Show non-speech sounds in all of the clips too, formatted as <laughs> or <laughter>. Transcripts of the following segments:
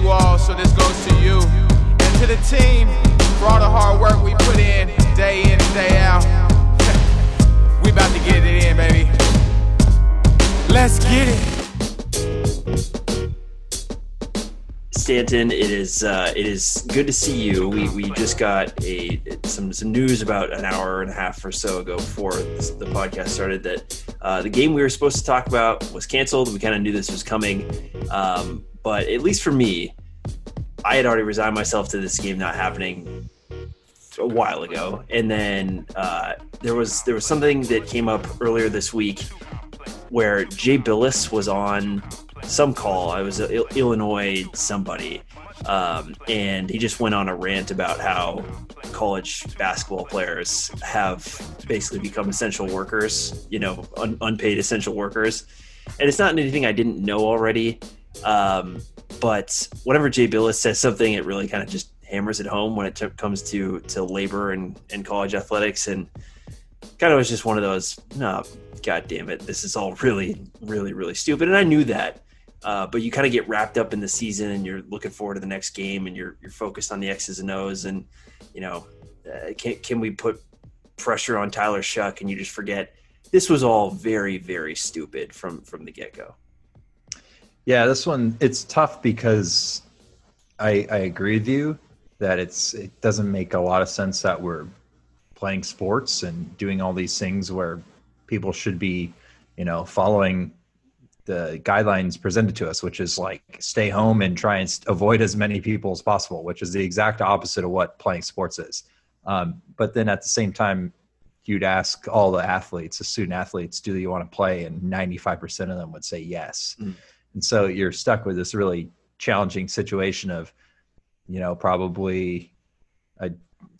you all, so this goes to you. And to the team, for all the hard work we put in, day in and day out. <laughs> we about to get it in, baby. Let's get it. Stanton, it is uh, it is good to see you. We, we just got a some some news about an hour and a half or so ago before this, the podcast started that uh, the game we were supposed to talk about was canceled. We kind of knew this was coming, um, but at least for me, I had already resigned myself to this game not happening a while ago, and then uh, there was there was something that came up earlier this week where Jay Bilas was on some call. I was Illinois somebody, um, and he just went on a rant about how college basketball players have basically become essential workers. You know, un- unpaid essential workers, and it's not anything I didn't know already. Um, but whenever Jay Bilas says something, it really kind of just hammers it home when it t- comes to to labor and and college athletics. And kind of was just one of those no god damn it. This is all really really really stupid. And i knew that. Uh, but you kind of get wrapped up in the season and you're looking forward to the next game and you're you're focused on the X's and O's and you know uh, can can we put pressure on Tyler Shough and you just forget this was all very very stupid from from the get go. Yeah, this one it's tough because I I agree with you that it's it doesn't make a lot of sense that we're playing sports and doing all these things where people should be you know following the guidelines presented to us, which is like stay home and try and avoid as many people as possible, which is the exact opposite of what playing sports is. Um, but then at the same time, you'd ask all the athletes, the student athletes, do you want to play? And 95% of them would say yes. Mm. And so you're stuck with this really challenging situation of, you know, probably, I,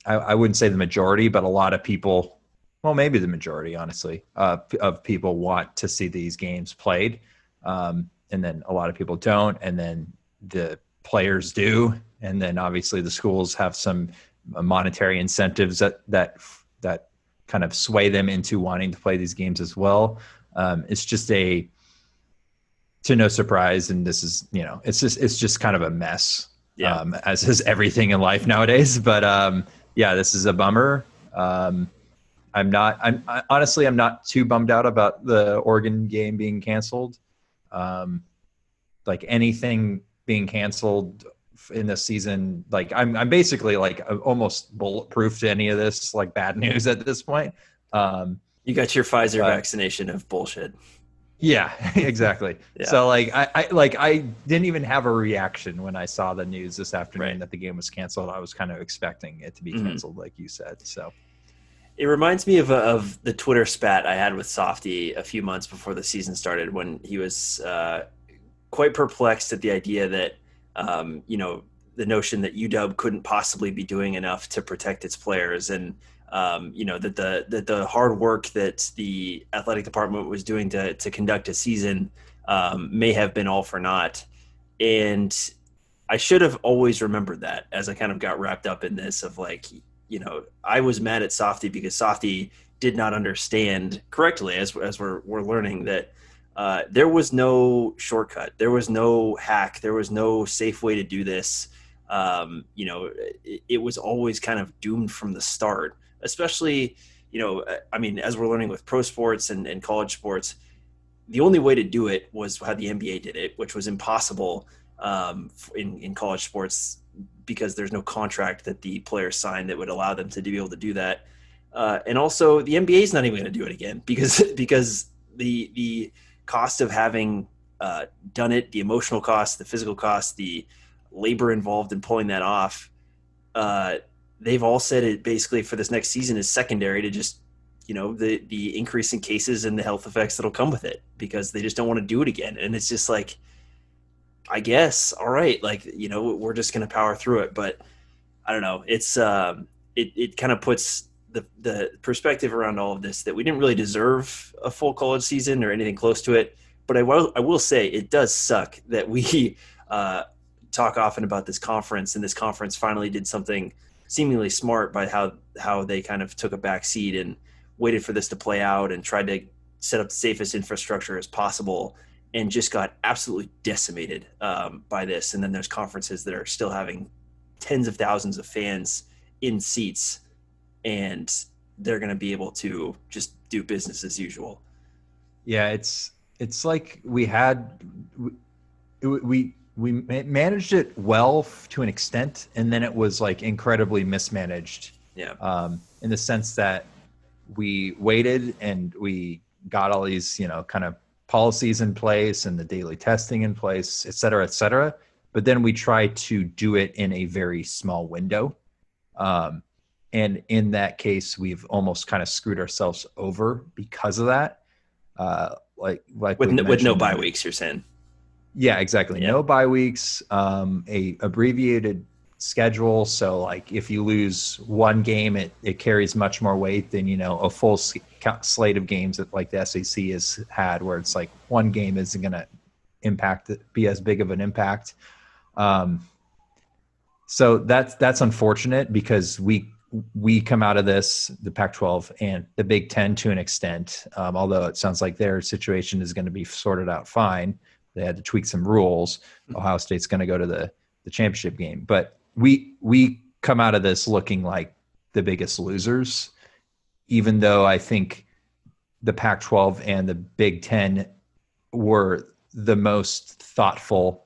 I wouldn't say the majority, but a lot of people, well, maybe the majority, honestly, uh, of people want to see these games played um, and then a lot of people don't, and then the players do, and then obviously the schools have some monetary incentives that that that kind of sway them into wanting to play these games as well. Um, it's just a to no surprise, and this is you know it's just it's just kind of a mess, yeah. um, as is everything in life nowadays. But um, yeah, this is a bummer. Um, I'm not. I'm I, honestly I'm not too bummed out about the Oregon game being canceled um, like anything being canceled in this season like i'm i'm basically like almost bulletproof to any of this like bad <laughs> news at this point um you got your pfizer vaccination of bullshit <laughs> <laughs> yeah exactly yeah. so like I, I like i didn't even have a reaction when i saw the news this afternoon right. that the game was canceled i was kind of expecting it to be mm-hmm. canceled mm-hmm. like you said so it reminds me of, of the Twitter spat I had with Softy a few months before the season started when he was uh, quite perplexed at the idea that, um, you know, the notion that UW couldn't possibly be doing enough to protect its players and, um, you know, that the, that the hard work that the athletic department was doing to, to conduct a season um, may have been all for naught. And I should have always remembered that as I kind of got wrapped up in this of like, you know, I was mad at Softy because Softy did not understand correctly, as as we're we're learning that uh, there was no shortcut, there was no hack, there was no safe way to do this. Um, you know, it, it, was always kind of doomed from the start. Especially, you know, I mean, as we're learning with pro sports and, and college sports, the only way to do it was how the NBA did it, which was impossible um, in in college sports because there's no contract that the players signed that would allow them to be able to do that. Uh, and also, the NBA is not even going to do it again because <laughs> because the the cost of having uh, done it, the emotional cost, the physical cost, the labor involved in pulling that off, uh, they've all said it basically for this next season is secondary to just you know the the increase in cases and the health effects that'll come with it because they just don't want to do it again. And it's just like I guess all right, like you know, we're just gonna power through it. But I don't know. It's um, it it kind of puts the the perspective around all of this that we didn't really deserve a full college season or anything close to it. But I will I will say it does suck that we <laughs> uh, talk often about this conference, and this conference finally did something seemingly smart by how how they kind of took a back seat and waited for this to play out and tried to set up the safest infrastructure as possible and just got absolutely decimated um, by this. And then there's conferences that are still having tens of thousands of fans in seats, and they're going to be able to just do business as usual. Yeah, it's it's like we had we we, we managed it well to an extent, and then it was like incredibly mismanaged. Yeah. Um, in the sense that we waited and we got all these, you know, kind of policies in place and the daily testing in place, et cetera, et cetera. But then we try to do it in a very small window. Um, and in that case, we've almost kind of screwed ourselves over because of that. Uh, like, like with, no, with no bye weeks, you're saying? Yeah, exactly. Yeah. No bye weeks. Um, a abbreviated schedule. So like if you lose one game, it, it carries much more weight than, you know, a full slate of games that like the SEC has had where it's like one game isn't going to impact be as big of an impact. Um, so that's, that's unfortunate because we, we come out of this, the Pac 12 and the Big 10 to an extent, um, although it sounds like their situation is going to be sorted out fine. They had to tweak some rules. Ohio State's going to go to the, the championship game, but we we come out of this looking like the biggest losers, even though I think the Pac-12 and the Big Ten were the most thoughtful,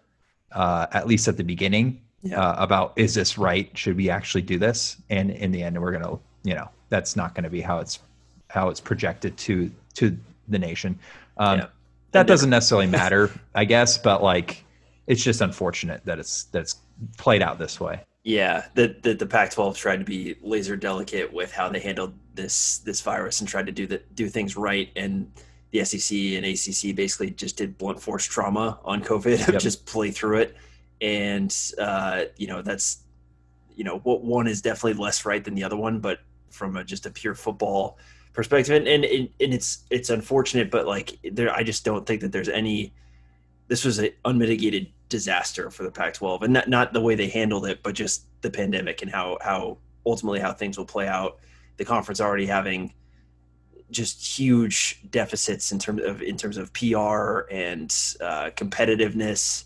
uh, at least at the beginning, yeah. uh, about is this right? Should we actually do this? And in the end, we're gonna, you know, that's not going to be how it's how it's projected to to the nation. Um, yeah. That doesn't necessarily matter, <laughs> I guess, but like it's just unfortunate that it's that's played out this way. Yeah, the, the the Pac-12 tried to be laser delicate with how they handled this this virus and tried to do the do things right, and the SEC and ACC basically just did blunt force trauma on COVID, <laughs> yep. just play through it, and uh, you know that's you know what one is definitely less right than the other one, but from a, just a pure football perspective, and, and and it's it's unfortunate, but like there, I just don't think that there's any. This was an unmitigated disaster for the Pac-12, and not not the way they handled it, but just the pandemic and how how ultimately how things will play out. The conference already having just huge deficits in terms of in terms of PR and uh, competitiveness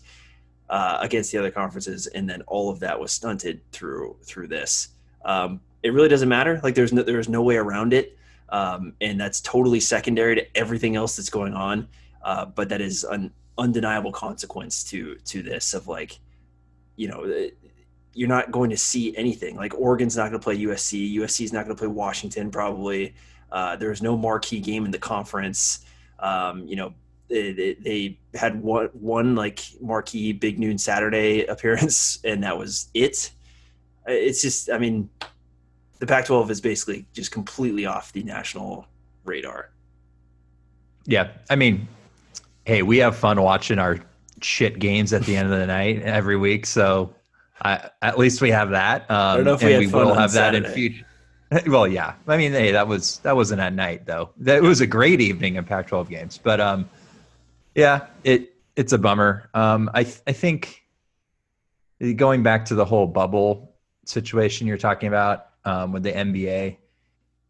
uh, against the other conferences, and then all of that was stunted through through this. Um, it really doesn't matter. Like there's no, there's no way around it, um, and that's totally secondary to everything else that's going on. Uh, but that is an undeniable consequence to to this of like you know uh, you're not going to see anything. Like oregon's not going to play usc usc is not going to play washington probably. Uh, there's no marquee game in the conference. Um, you know they, they, they, had one one like marquee big noon saturday <laughs> appearance and that was it. Uh, it's just i mean the pac 12 is basically just completely off the national radar yeah i mean hey, we have fun watching our shit games at the end of the night every week. So I, at least we have that. Um, I don't know if we, we will have Saturday. that in future. <laughs> well, yeah. I mean, hey, that was that wasn't at night though. That was a great evening in Pac-12 games. But um, yeah, it it's a bummer. Um, I I think going back to the whole bubble situation you're talking about um, with the NBA.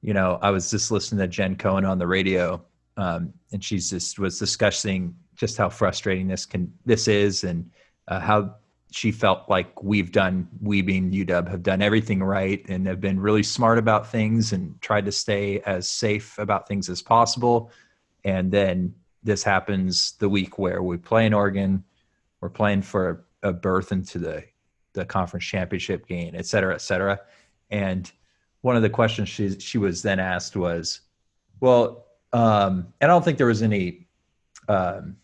You know, I was just listening to Jen Cohen on the radio um, and she's just was discussing just how frustrating this can this is and uh, how she felt like we've done we being uw have done everything right and have been really smart about things and tried to stay as safe about things as possible and then this happens the week where we play in oregon we're playing for a, berth into the the conference championship game et cetera et cetera and one of the questions she she was then asked was well um, and I don't think there was any. Um,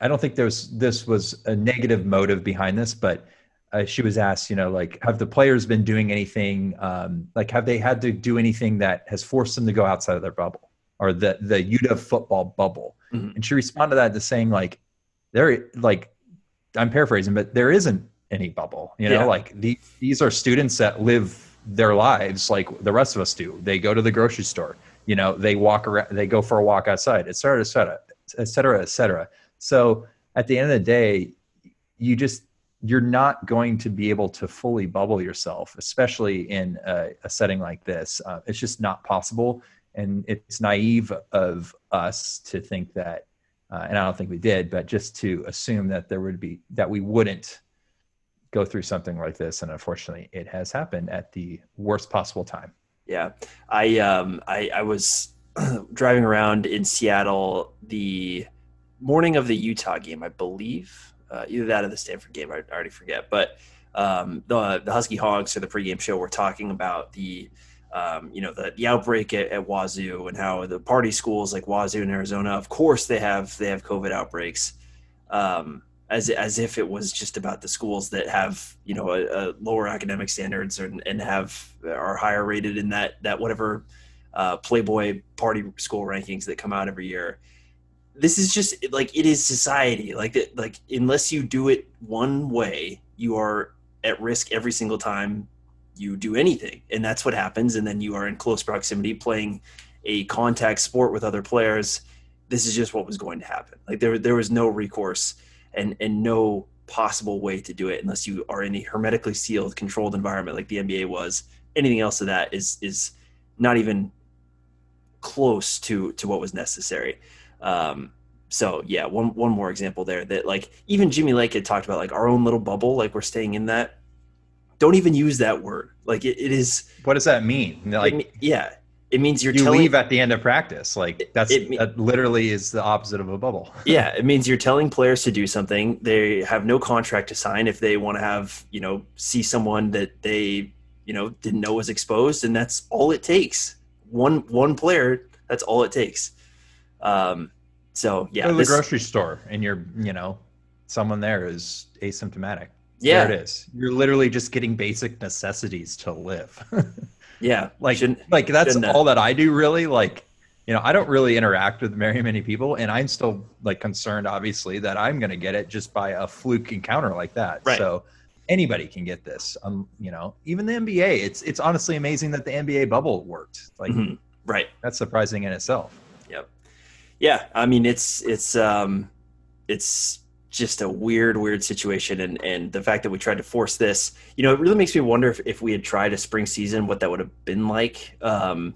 I don't think there's this was a negative motive behind this, but uh, she was asked, you know, like, have the players been doing anything? Um, like, have they had to do anything that has forced them to go outside of their bubble or the the UW football bubble? Mm-hmm. And she responded to that to saying, like, there, like, I'm paraphrasing, but there isn't any bubble. You know, yeah. like the, these are students that live their lives like the rest of us do. They go to the grocery store you know they walk around they go for a walk outside et cetera et cetera et cetera et cetera so at the end of the day you just you're not going to be able to fully bubble yourself especially in a, a setting like this uh, it's just not possible and it's naive of us to think that uh, and I don't think we did, but just to assume that there would be that we wouldn't go through something like this, and unfortunately, it has happened at the worst possible time. Yeah, I um I I was <clears throat> driving around in Seattle the morning of the Utah game, I believe, uh, either that or the Stanford game. I already forget, but um, the the Husky Hogs or the pregame show were talking about the um, you know the, the outbreak at, at Wazoo and how the party schools like Wazoo in Arizona, of course they have they have COVID outbreaks, um, as as if it was just about the schools that have you know a, a lower academic standards and, and have are higher rated in that that whatever uh, Playboy party school rankings that come out every year. This is just like it is society. Like that, like unless you do it one way, you are at risk every single time you do anything and that's what happens and then you are in close proximity playing a contact sport with other players this is just what was going to happen like there there was no recourse and and no possible way to do it unless you are in a hermetically sealed controlled environment like the NBA was anything else of that is is not even close to to what was necessary um so yeah one one more example there that like even jimmy lake had talked about like our own little bubble like we're staying in that don't even use that word. Like it, it is. What does that mean? Like, it, yeah, it means you're you telling, leave at the end of practice. Like that's it, that literally is the opposite of a bubble. <laughs> yeah, it means you're telling players to do something. They have no contract to sign if they want to have you know see someone that they you know didn't know was exposed, and that's all it takes. One one player. That's all it takes. Um. So yeah, Go to the grocery store, and you're you know someone there is asymptomatic. Yeah, there it is. You're literally just getting basic necessities to live. <laughs> yeah, like like that's all that I do really. Like you know, I don't really interact with very many people, and I'm still like concerned, obviously, that I'm going to get it just by a fluke encounter like that. Right. So anybody can get this. Um, you know, even the NBA. It's it's honestly amazing that the NBA bubble worked. Like, mm-hmm. right? That's surprising in itself. Yep. Yeah, I mean, it's it's um, it's just a weird, weird situation. And and the fact that we tried to force this, you know, it really makes me wonder if, if we had tried a spring season, what that would have been like. Um,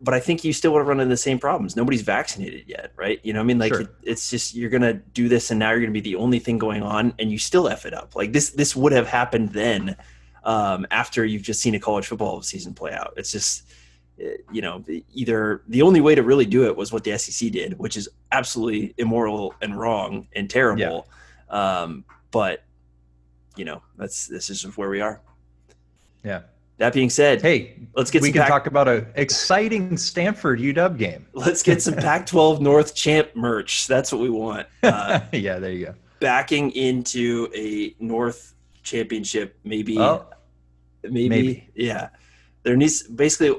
but I think you still would have run into the same problems. Nobody's vaccinated yet, right? You know, I mean, like sure. it, it's just you're gonna do this, and now you're gonna be the only thing going on, and you still f it up. Like this, this would have happened then, um, after you've just seen a college football season play out. It's just you know, either the only way to really do it was what the SEC did, which is absolutely immoral and wrong and terrible. Yeah. Um, but you know, that's this is where we are. Yeah. That being said, hey, let's get. We can Pac- talk about an exciting Stanford UW game. Let's get some <laughs> Pac-12 North champ merch. That's what we want. Uh, <laughs> yeah, there you go. Backing into a North championship, maybe, oh, maybe, maybe, yeah there needs basically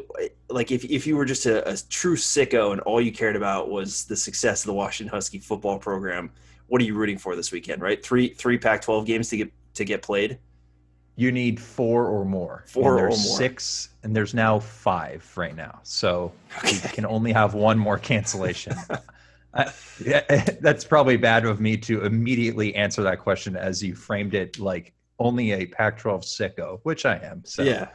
like if, if you were just a, a, true sicko and all you cared about was the success of the Washington Husky football program, what are you rooting for this weekend? Right, three three Pac-12 games to get to get played. You need four or more. Four or more. Six, and there's now five right now. So okay. you can only have one more cancellation. <laughs> I, <laughs> that's probably bad of me to immediately answer that question as you framed it like only a Pac-12 sicko, which I am. So yeah,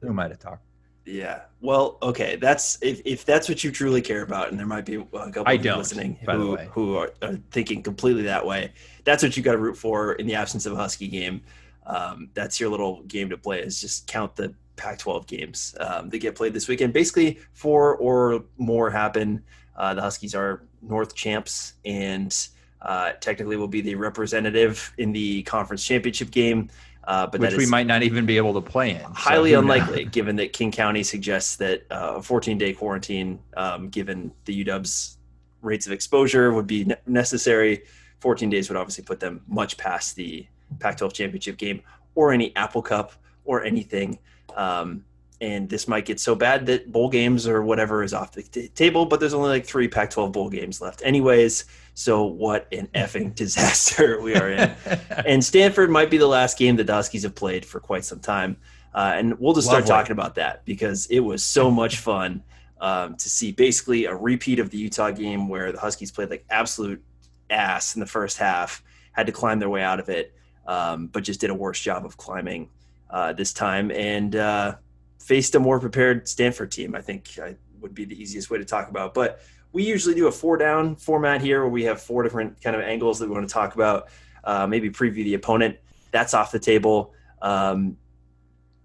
who am I to talk? Yeah. Well, okay. That's if, if that's what you truly care about, and there might be a couple I of don't, listening who, who are, are, thinking completely that way. That's what you got to root for in the absence of a Husky game. Um, that's your little game to play. Is just count the Pac-12 games um, that get played this weekend. Basically, four or more happen. Uh, the Huskies are North champs, and uh, technically will be the representative in the conference championship game. Uh, but which we might not even be able to play in. Highly so unlikely, given that King County suggests that uh, a 14 day quarantine, um, given the UW's rates of exposure, would be ne- necessary. 14 days would obviously put them much past the Pac 12 championship game or any Apple Cup or anything. Um, and this might get so bad that bowl games or whatever is off the t- table, but there's only like three Pac 12 bowl games left, anyways. So what an effing <laughs> disaster we are in. <laughs> and Stanford might be the last game the Huskies have played for quite some time. Uh, and we'll just start talking about that because it was so much <laughs> fun um, to see basically a repeat of the Utah game where the Huskies played like absolute ass in the first half, had to climb their way out of it, um, but just did a worse job of climbing uh, this time and uh, faced a more prepared Stanford team. I think I would be the easiest way to talk about. But we usually do a four down format here where we have four different kind of angles that we want to talk about, uh, maybe preview the opponent. That's off the table. Um,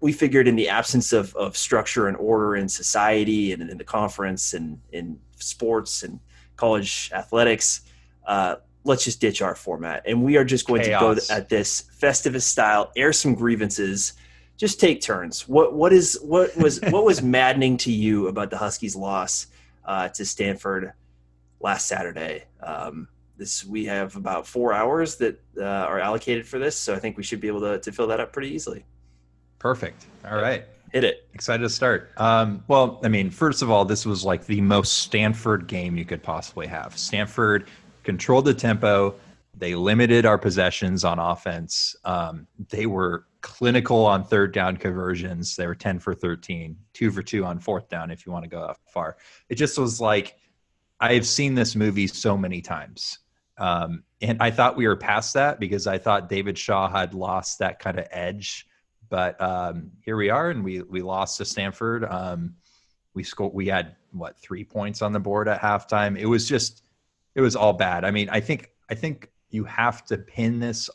we figured in the absence of, of structure and order in society and in the conference and in sports and college athletics, uh, let's just ditch our format. And we are just going Chaos. to go at this Festivus style, air some grievances, just take turns. What what is what was what was <laughs> maddening to you about the Huskies' loss uh, to Stanford last Saturday? Um, this we have about four hours that uh, are allocated for this, so I think we should be able to, to fill that up pretty easily. Perfect. All right. Hit it. Excited to start. Um, well, I mean, first of all, this was like the most Stanford game you could possibly have. Stanford controlled the tempo. They limited our possessions on offense. Um, they were clinical on third down conversions. They were 10 for 13, two for two on fourth down, if you want to go that far. It just was like, I've seen this movie so many times. Um, and I thought we were past that because I thought David Shaw had lost that kind of edge but um, here we are, and we we lost to Stanford. Um, we scored. We had what three points on the board at halftime. It was just, it was all bad. I mean, I think I think you have to pin this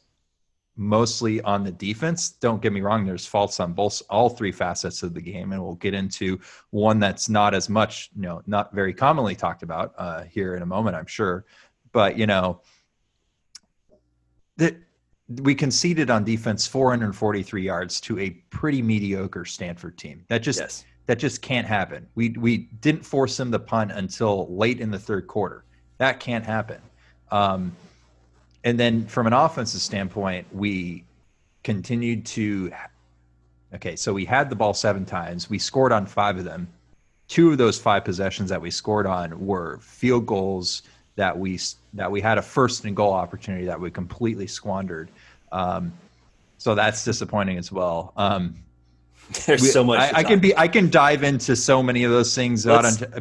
mostly on the defense. Don't get me wrong. There's faults on both all three facets of the game, and we'll get into one that's not as much, you know, not very commonly talked about uh, here in a moment, I'm sure. But you know, that we conceded on defense 443 yards to a pretty mediocre Stanford team. That just yes. that just can't happen. We we didn't force them to punt until late in the third quarter. That can't happen. Um, and then from an offensive standpoint, we continued to. Okay, so we had the ball seven times. We scored on five of them. Two of those five possessions that we scored on were field goals that we that we had a first and goal opportunity that we completely squandered. Um, so that's disappointing as well. Um, <laughs> There's we, so much. I, I can be. I can dive into so many of those things.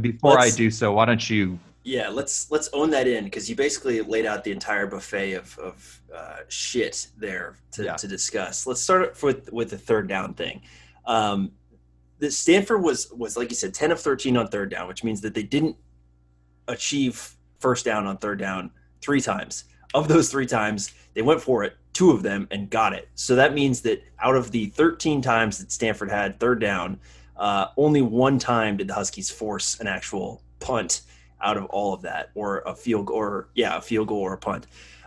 before I do so, why don't you? Yeah, let's let's own that in because you basically laid out the entire buffet of of uh, shit there to, yeah. to discuss. Let's start with with the third down thing. Um, the Stanford was was like you said, ten of thirteen on third down, which means that they didn't achieve first down on third down three times. Of those three times, they went for it, two of them, and got it. So that means that out of the 13 times that Stanford had third down, uh, only one time did the Huskies force an actual punt out of all of that, or a field goal, or yeah, a field goal or a punt,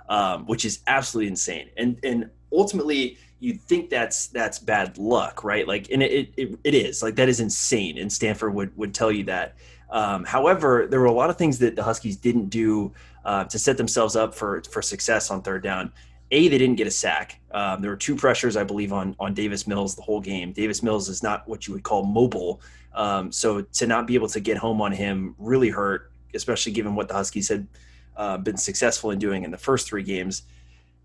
um, which is absolutely insane. And and ultimately, you'd think that's that's bad luck, right? Like, and it, it, it is like that is insane. And Stanford would would tell you that. Um, however, there were a lot of things that the Huskies didn't do uh, to set themselves up for for success on third down. A, they didn't get a sack. Um, there were two pressures, I believe, on on Davis Mills the whole game. Davis Mills is not what you would call mobile, um, so to not be able to get home on him really hurt, especially given what the Huskies had uh, been successful in doing in the first three games.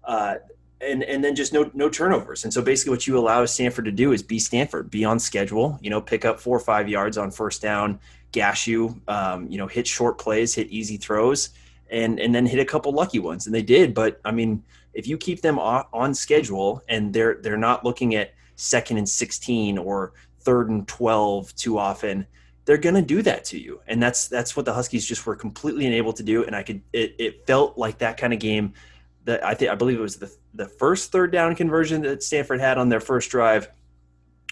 Uh, and and then just no no turnovers. And so basically, what you allow Stanford to do is be Stanford, be on schedule. You know, pick up four or five yards on first down, gash you. Um, you know, hit short plays, hit easy throws, and and then hit a couple lucky ones. And they did. But I mean, if you keep them on schedule and they're they're not looking at second and sixteen or third and twelve too often, they're going to do that to you. And that's that's what the Huskies just were completely unable to do. And I could it, it felt like that kind of game that I think I believe it was the the first third down conversion that Stanford had on their first drive,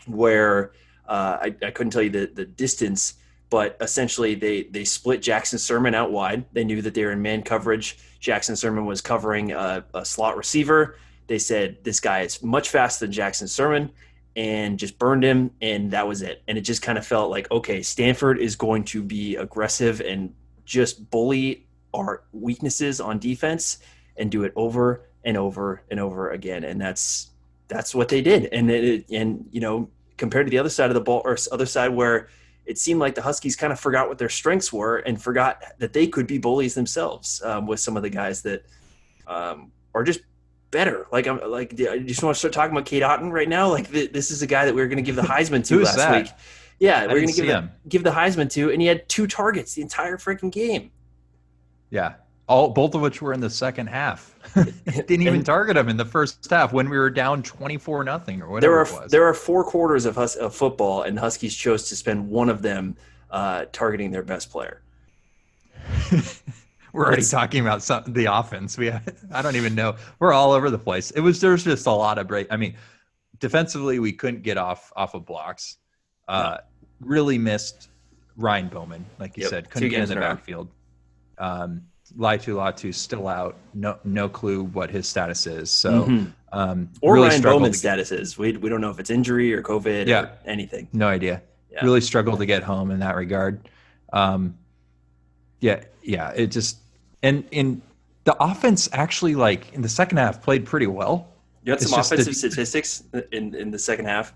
where uh, I, I couldn't tell you the the distance, but essentially they they split Jackson Sirmon out wide. They knew that they were in man coverage. Jackson Sirmon was covering a, a slot receiver. They said this guy is much faster than Jackson Sirmon and just burned him and that was it and it just kind of felt like okay stanford is going to be aggressive and just bully our weaknesses on defense and do it over and over and over again. And that's that's what they did. And it, and you know, compared to the other side of the ball or other side where it seemed like the Huskies kind of forgot what their strengths were and forgot that they could be bullies themselves um, with some of the guys that um, are just better. Like I'm like I just want to start talking about Cade Otton right now. Like th- this is a guy that we are going to give the Heisman to <laughs> last that? week. Yeah, we are going to give the, give the Heisman to, and he had two targets the entire freaking game. Yeah, all both of which were in the second half. <laughs> Didn't even target him in the first half when we were down twenty four nothing or whatever. There are there are four quarters of, Hus- of football, and Huskies chose to spend one of them uh, targeting their best player. <laughs> We're already Let's- talking about some, the offense. We <laughs> I don't even know. We're all over the place. It was there's just a lot of break. I mean, defensively we couldn't get off off of blocks. Uh, Really missed Ryan Bowman, like you Yep, said, couldn't get in the in a row. backfield. Um, Laiatu Latu still out. No no clue what his status is. So Mhm. um, or really Ryan Bowman's get- status is. We, we don't know if it's injury or COVID Yeah. or anything. No idea. Yeah. Really struggled to get home in that regard. Um, yeah, yeah. It just and in the offense actually like in the second half played pretty well. You had some the offensive statistics in, in the second half.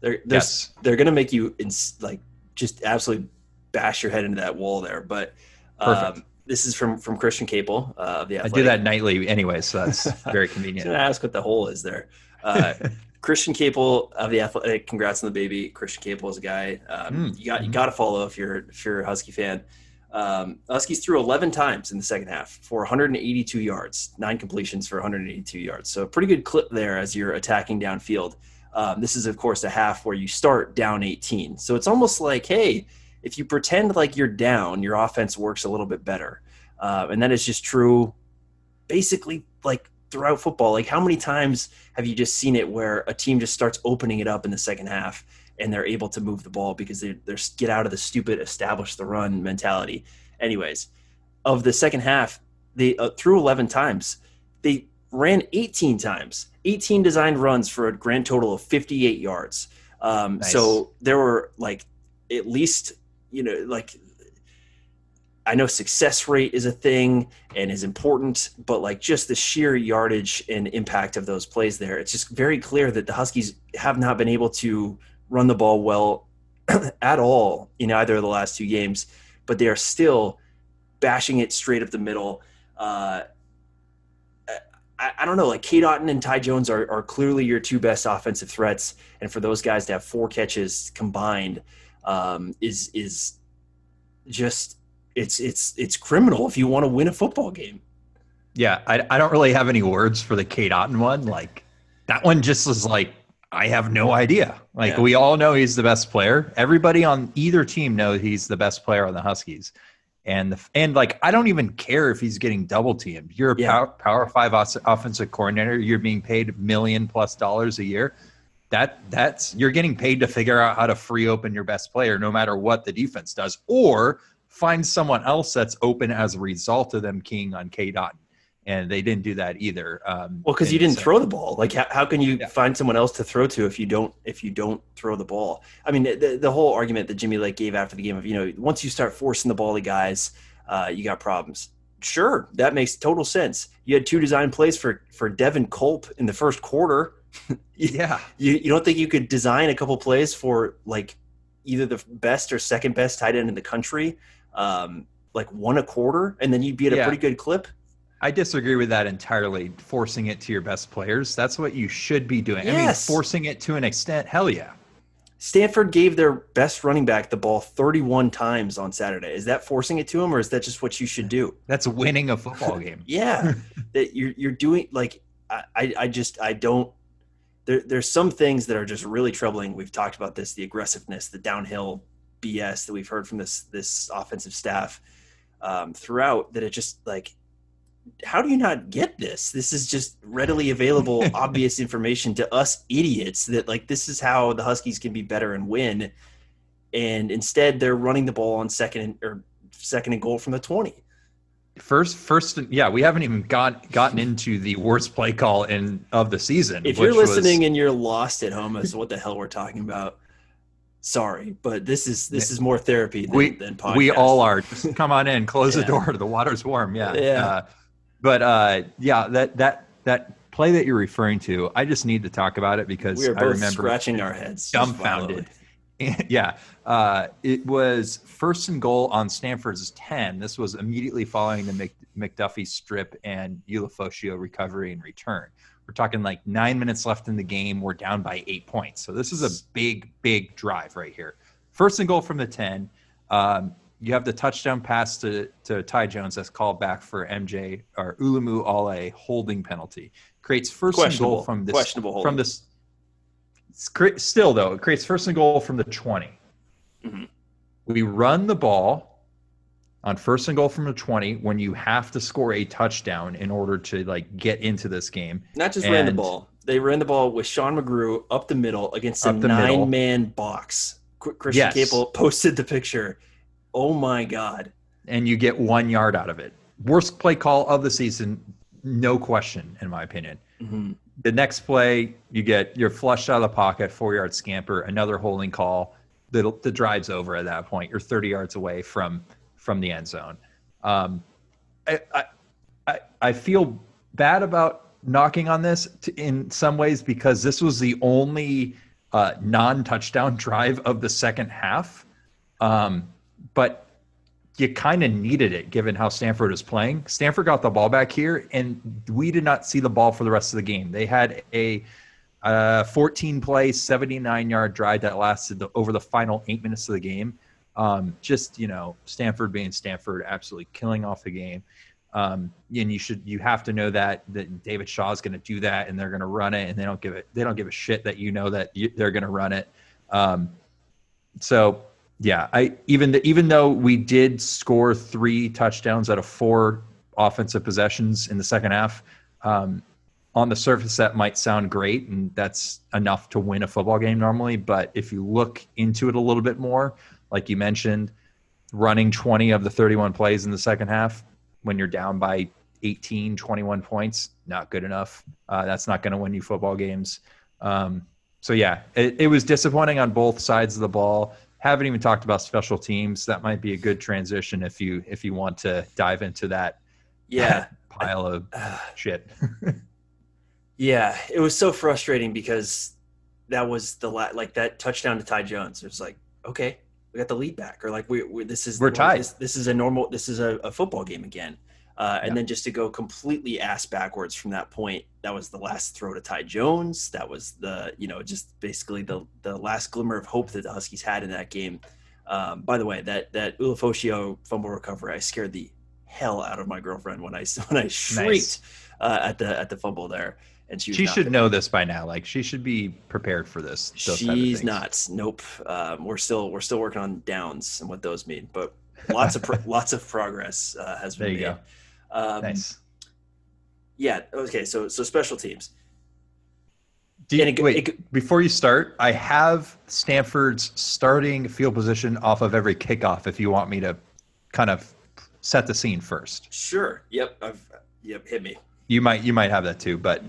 They're they're, Yes. they're going to make you ins, like just absolutely bash your head into that wall there. But um, this is from from Christian Caple uh, of the I do that nightly anyway, so that's <laughs> very convenient. going to ask what the hole is there. Uh, <laughs> Christian Caple of the Athletic. Congrats on the baby. Christian Caple is a guy um, Mm, you got you mhm. got to follow if you're if you're a Husky fan. Um, Huskies threw 11 times in the second half for 182 yards, nine completions for 182 yards. So pretty good clip there as you're attacking downfield. Um, this is of course a half where you start down 18. So it's almost like, hey, if you pretend like you're down, your offense works a little bit better. Uh, and that is just true basically like throughout football. Like how many times have you just seen it where a team just starts opening it up in the second half and they're able to move the ball because they they're get out of the stupid establish the run mentality. Anyways, of the second half, they uh, threw 11 times. They ran 18 times, 18 designed runs for a grand total of 58 yards. Um, Nice. So there were like at least you know like I know success rate is a thing and is important, but like just the sheer yardage and impact of those plays there, it's just very clear that the Huskies have not been able to run the ball well <clears throat> at all in either of the last two games, but they are still bashing it straight up the middle. Uh, I, I don't know, like Cade Otton and Ty Jones are, are clearly your two best offensive threats, and for those guys to have four catches combined um, is is just it's it's it's criminal if you want to win a football game. Yeah, I, I don't really have any words for the Cade Otton one. Like that one just was like I have no idea. Like Yeah. we all know he's the best player. Everybody on either team knows he's the best player on the Huskies. And the, and like I don't even care if he's getting double teamed. You're a Yeah. power, power five os- offensive coordinator. You're being paid a million plus dollars a year. That that's you're getting paid to figure out how to free open your best player, no matter what the defense does, or find someone else that's open as a result of them keying on K dot. And they didn't do that either. Um, Well, because you didn't throw the ball. Like, how, how can you Yeah. find someone else to throw to if you don't if you don't throw the ball? I mean, the, the whole argument that Jimmy Lake gave after the game of you know once you start forcing the ball to guys, uh, you got problems. Sure, that makes total sense. You had two design plays for for Devin Culp in the first quarter. <laughs> Yeah. You you don't think you could design a couple plays for like either the best or second best tight end in the country, um, like one a quarter, and then you'd be at a Yeah. pretty good clip. I disagree with that entirely. Forcing it to your best players. That's what you should be doing. I mean, forcing it to an extent, hell yeah. Stanford gave their best running back the ball 31 times on Saturday. Is that forcing it to him, or is that just what you should do? That's winning a football game. <laughs> Yeah, that you're you're doing like I I- I just I don't. There there's some things that are just really troubling. We've talked about this: the aggressiveness, the downhill BS that we've heard from this this offensive staff um, throughout. That it just like. How do you not get this? This is just readily available, <laughs> obvious information to us idiots that like this is how the Huskies can be better and win. And instead, they're running the ball on second and, or second and goal from the twenty. First, first, yeah, we haven't even got gotten into the worst play call in of the season. If you're which was- listening and you're lost at home as to what the hell we're talking about, sorry, but this is this is more therapy than, we than podcast. we all are. Just come on in, close Yeah. the door. The water's warm. Yeah, Yeah. Uh, but uh, yeah, that that that play that you're referring to, I just need to talk about it because We I remember scratching our heads, dumbfounded. <laughs> yeah, uh, it was first and goal on Stanford's ten. This was immediately following the Mc, McDuffie strip and Ulofoshio recovery and return. We're talking like nine minutes left in the game. We're down by eight points. So this is a big, big drive right here. First and goal from the ten. Um, you have the touchdown pass to, to Ty Jones that's called back for MJ or Ulumoo Ale holding penalty. Creates first and goal from this Questionable holding. from this still though it creates first and goal from the 20 Mhm. we run the ball on first and goal from the 20 when you have to score a touchdown in order to like get into this game. Not just ran the ball. They ran the ball with Sean McGrew up the middle against a nine man box. Christian yes. Caple posted the picture. Oh my God. And you get one yard out of it. Worst play call of the season, no question, in my opinion. Mm-hmm. The next play, you get you're flushed out of the pocket, four yard scamper, another holding call. The, the drive's over at that point. You're 30 yards away from from the end zone. Um, I, I, I feel bad about knocking on this to, in some ways because this was the only uh, non-touchdown <laughs> drive of the second half. Um, but you kind of needed it given how Stanford is playing. Stanford got the ball back here, and we did not see the ball for the rest of the game. They had a uh, 14 play, 79 yard drive that lasted the, over the final eight minutes of the game. Um, just you know, Stanford being Stanford, absolutely killing off the game. Um, and you should you have to know that that David Shaw is going to do that, and they're going to run it, and they don't give it they don't give a shit that you know that you, they're going to run it. Um, so yeah, I even the, even though we did score three touchdowns out of four offensive possessions in the second half, um, on the surface that might sound great, and that's enough to win a football game normally. But if you look into it a little bit more, like you mentioned, running 20 of the 31 plays in the second half when you're down by 18, 21 points, not good enough. Uh, that's not going to win you football games. Um, so yeah, it, it, was disappointing on both sides of the ball. Haven't even talked about special teams. That might be a good transition if you if you want to dive into that. Yeah, <laughs> pile of <sighs> uh, shit. <laughs> yeah, it was so frustrating because that was the la- like that touchdown to Ty Jones. It was like, okay, we got the lead back, or like we, we this is we're tied. This, this, is a normal. This is a, a football game again. Uh, and yeah. then just to go completely ass backwards from that point, that was the last throw to Ty Jones. That was the you know just basically the the last glimmer of hope that the Huskies had in that game. Um, by the way, that that Ulofoshio fumble recovery, I scared the hell out of my girlfriend when I <laughs> when I shrieked nice. uh, at the at the fumble there and she, she should know this by now. Like she should be prepared for this. She's not. Nope. Um, we're still we're still working on downs and what those mean, but <laughs> lots of pro- lots of progress uh, has been there you made. Go. Um, nice. Yeah. Okay. So so special teams. Do you, it, wait, it, before you start, I have Stanford's starting field position off of every kickoff. If you want me to kind of set the scene first. Sure. Yep. I've yep. Hit me. You might you might have that too, but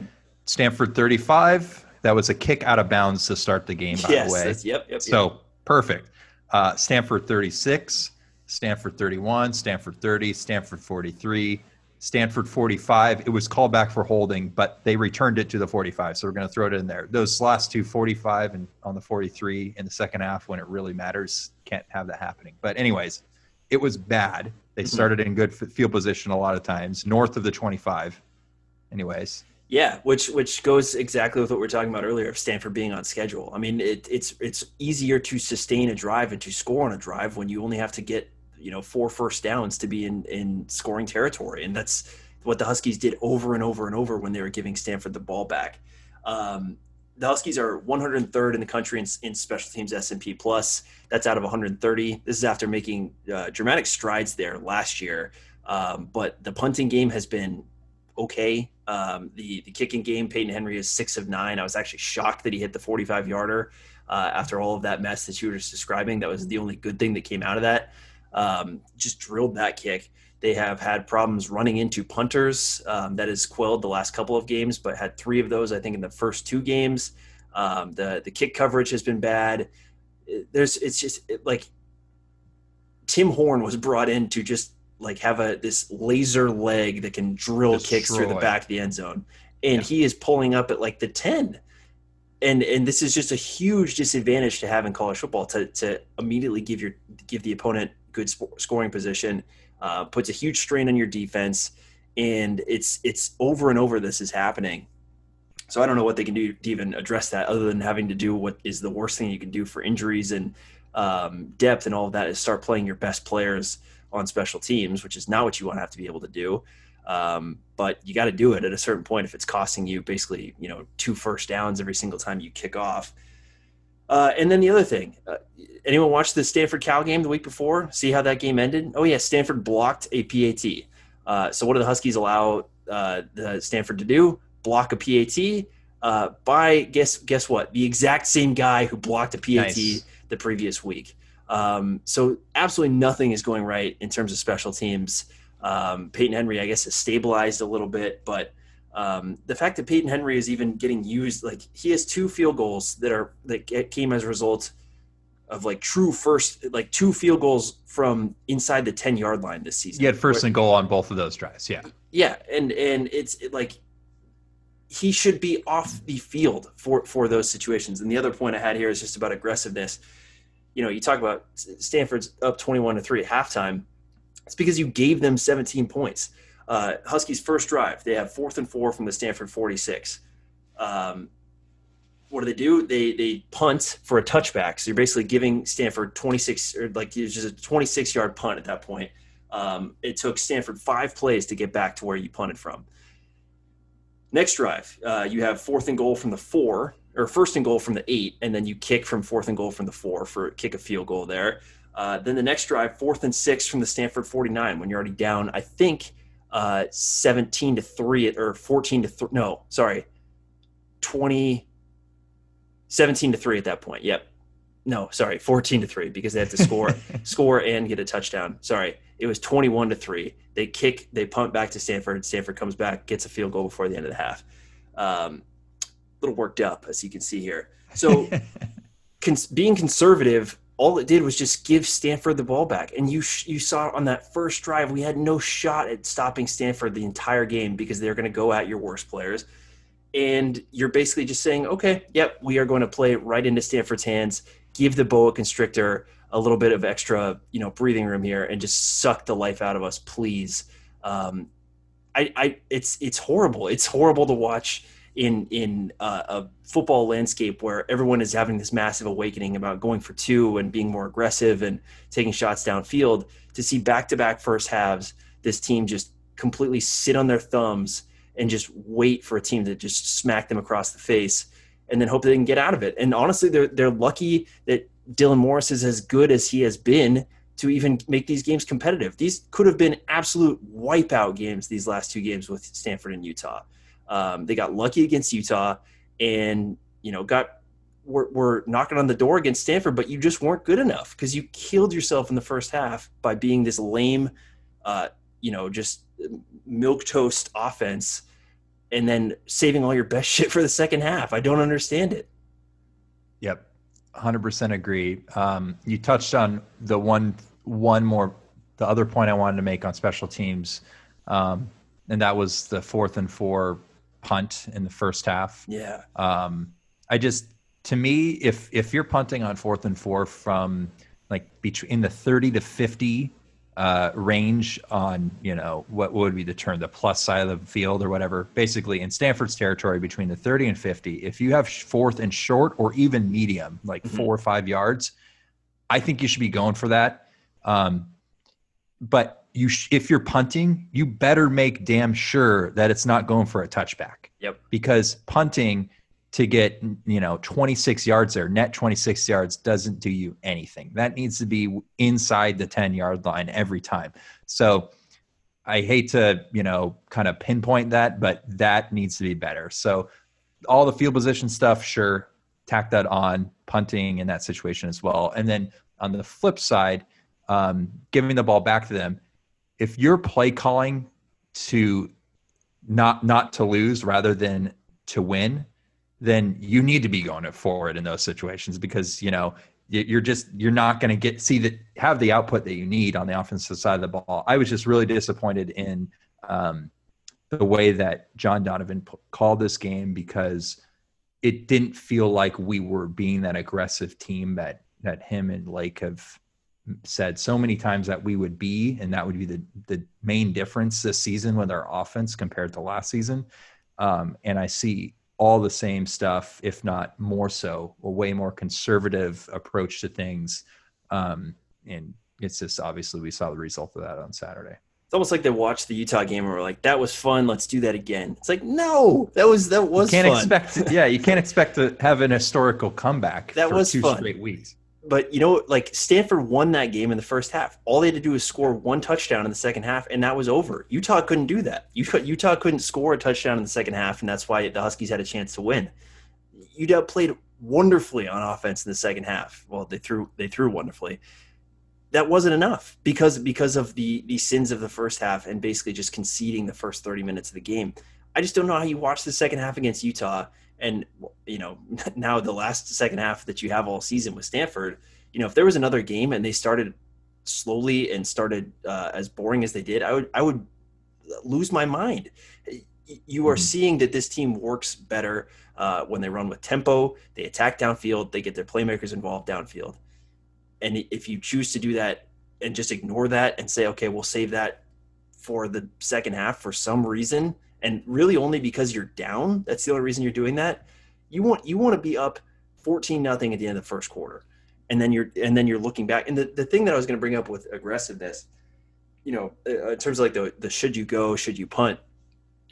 Stanford 35. That was a kick out of bounds to start the game, by yes, the way. Yep, yep. So yep. perfect. Uh, Stanford 36, Stanford 31, Stanford 30, Stanford 43, Stanford 45. It was called back for holding, but they returned it to the 45. So we're going to throw it in there. Those last two, 45 and on the 43 in the second half when it really matters, can't have that happening. But, anyways, it was bad. They mm-hmm. started in good field position a lot of times, north of the 25. Anyways, yeah, which which goes exactly with what we are talking about earlier of Stanford being on schedule. I mean, it, it's it's easier to sustain a drive and to score on a drive when you only have to get you know four first downs to be in in scoring territory, and that's what the Huskies did over and over and over when they were giving Stanford the ball back. Um, the Huskies are 103rd in the country in, in special teams S&P plus. That's out of 130. This is after making uh, dramatic strides there last year. Um, but the punting game has been okay. Um, the the kicking game, Peyton Henry is six of nine. I was actually shocked that he hit the 45 yarder uh, after all of that mess that you were just describing. That was the only good thing that came out of that. Um, just drilled that kick. They have had problems running into punters. Um, that has quelled the last couple of games, but had three of those I think in the first two games. Um, the the kick coverage has been bad. There's it's just it, like Tim Horn was brought in to just like have a this laser leg that can drill Destroy. kicks through the back of the end zone, and yeah. he is pulling up at like the ten. And, and this is just a huge disadvantage to have in college football to, to immediately give your give the opponent good sp- scoring position uh, puts a huge strain on your defense and it's it's over and over this is happening so I don't know what they can do to even address that, other than having to do what is the worst thing you can do for injuries and um, depth and all of that is start playing your best players on special teams, which is not what you want to have to be able to do. Um, but you got to do it at a certain point if it's costing you basically, you know, two first downs every single time you kick off. Uh, and then the other thing, uh, anyone watch the Stanford Cal game the week before? See how that game ended? Oh yeah, Stanford blocked a PAT. Uh, so what do the Huskies allow uh, the Stanford to do? Block a PAT uh, by guess guess what? The exact same guy who blocked a PAT nice. the previous week. Um, so absolutely nothing is going right in terms of special teams. Um, Peyton Henry, I guess, has stabilized a little bit, but um, the fact that Peyton Henry is even getting used, like he has two field goals that are that came as a result of like true first, like two field goals from inside the ten yard line this season. He had first and goal on both of those drives. Yeah, yeah, and and it's it, like he should be off the field for for those situations. And the other point I had here is just about aggressiveness. You know, you talk about Stanford's up twenty one to three at halftime. It's because you gave them seventeen points uh, Huskies' first drive, they have fourth and four from the Stanford 46. Um, what do they do? They they punt for a touchback. So you're basically giving Stanford 26 or like it's just a 26 yard punt at that point. Um, it took Stanford five plays to get back to where you punted from. Next drive, uh, you have fourth and goal from the four, or first and goal from the eight, and then you kick from fourth and goal from the four for kick a field goal there. Uh, then the next drive, fourth and six from the Stanford 49 when you're already down. I think uh, 17 to 3 or 14 to 3 no sorry. 20 17 to 3 at that point yep. No sorry 14 to 3 because they had to score <laughs> score and get a touchdown. Sorry it was 21 to 3 they kick they punt back to stanford stanford comes back gets a field goal before the end of the half. Um, a little worked up as you can see here. So <laughs> cons- being conservative all it did was just give Stanford the ball back. And you sh- you saw on that first drive, we had no shot at stopping Stanford the entire game because they're going to go at your worst players. And you're basically just saying, okay, yep, we are going to play right into Stanford's hands, give the boa constrictor a little bit of extra, you know, breathing room here, and just suck the life out of us, please. Um, I, I, it's it's horrible. It's horrible to watch in in uh, a football landscape where everyone is having this massive awakening about going for two and being more aggressive and taking shots downfield to see back-to-back first halves this team just completely sit on their thumbs and just wait for a team to just smack them across the face and then hope they can get out of it and honestly they're they're lucky that Dylan Morris is as good as he has been to even make these games competitive. These could have been absolute wipeout games these last two games with Stanford and Utah. Um, they got lucky against Utah, and you know got were, were knocking on the door against Stanford, but you just weren't good enough because you killed yourself in the first half by being this lame, uh, you know, just milk toast offense, and then saving all your best <laughs> shit for the second half. I don't understand it. Yep, hundred percent agree. Um, you touched on the one one more the other point I wanted to make on special teams, um, and that was the fourth and four punt in the first half. Yeah. Um, I just to me, if if you're punting on fourth and four from like between the 30 to 50 uh, range on you know what would be the term the plus side of the field or whatever basically in stanford's territory between the 30 and 50 if you have fourth and short or even medium like mm-hmm. four or five yards i think you should be going for that um, but you sh- if you're punting, you better make damn sure that it's not going for a touchback. Yep. Because punting to get you know 26 yards there, net 26 yards doesn't do you anything. That needs to be inside the 10 yard line every time. So I hate to you know kind of pinpoint that, but that needs to be better. So all the field position stuff, sure, tack that on punting in that situation as well. And then on the flip side, um, giving the ball back to them if you're play calling to not not to lose rather than to win, then you need to be going for it in those situations because you know you're just you're not going to get see that have the output that you need on the offensive side of the ball. I was just really disappointed in um, the way that John Donovan p- called this game because it didn't feel like we were being that aggressive team that that him and Lake have said so many times that we would be, and that would be the the main difference this season with our offense compared to last season. Um, and I see all the same stuff, if not more so, a way more conservative approach to things. Um, and it's just obviously we saw the result of that on Saturday. It's almost like they watched the Utah game and were like, "That was fun. Let's do that again." It's like, no, that was that was you can't fun. expect. Yeah, you can't expect to have an historical comeback. That was two fun. straight weeks. But you know, like Stanford won that game in the first half. All they had to do was score one touchdown in the second half, and that was over. Utah couldn't do that. Utah, Utah couldn't score a touchdown in the second half, and that's why the Huskies had a chance to win. Utah played wonderfully on offense in the second half. Well, they threw they threw wonderfully. That wasn't enough because because of the the sins of the first half and basically just conceding the first thirty minutes of the game. I just don't know how you watch the second half against Utah and you know <laughs> now the last second half that you have all season with Stanford. You know, if there was another game and they started slowly and started uh, as boring as they did, I would I would lose my mind. You are Mhm. seeing that this team works better uh, when they run with tempo. They attack downfield. They get their playmakers involved downfield. And if you choose to do that and just ignore that and say, okay, we'll save that for the second half for some reason, and really only because you're down, that's the only reason you're doing that. You want you want to be up 14 nothing at the end of the first quarter. And then you're and then you're looking back. And the, the thing that I was going to bring up with aggressiveness, you know, uh, in terms of like the the should you go, should you punt,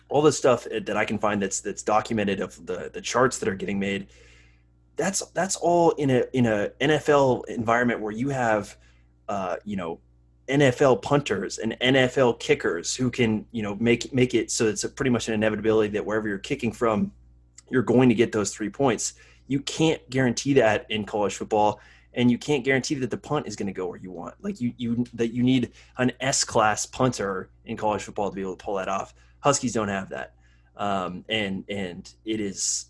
all the stuff that I can find that's that's documented of the the charts that are getting made that's that's all in a in a NFL environment where you have uh, you know NFL punters and NFL kickers who can you know make make it so it's pretty much an inevitability that wherever you're kicking from you're going to get those three points. You can't guarantee that in college football and you can't guarantee that the punt is going to go where you want. Like you you that you need an S class punter in college football to be able to pull that off. Huskies don't have that. Um, and and it is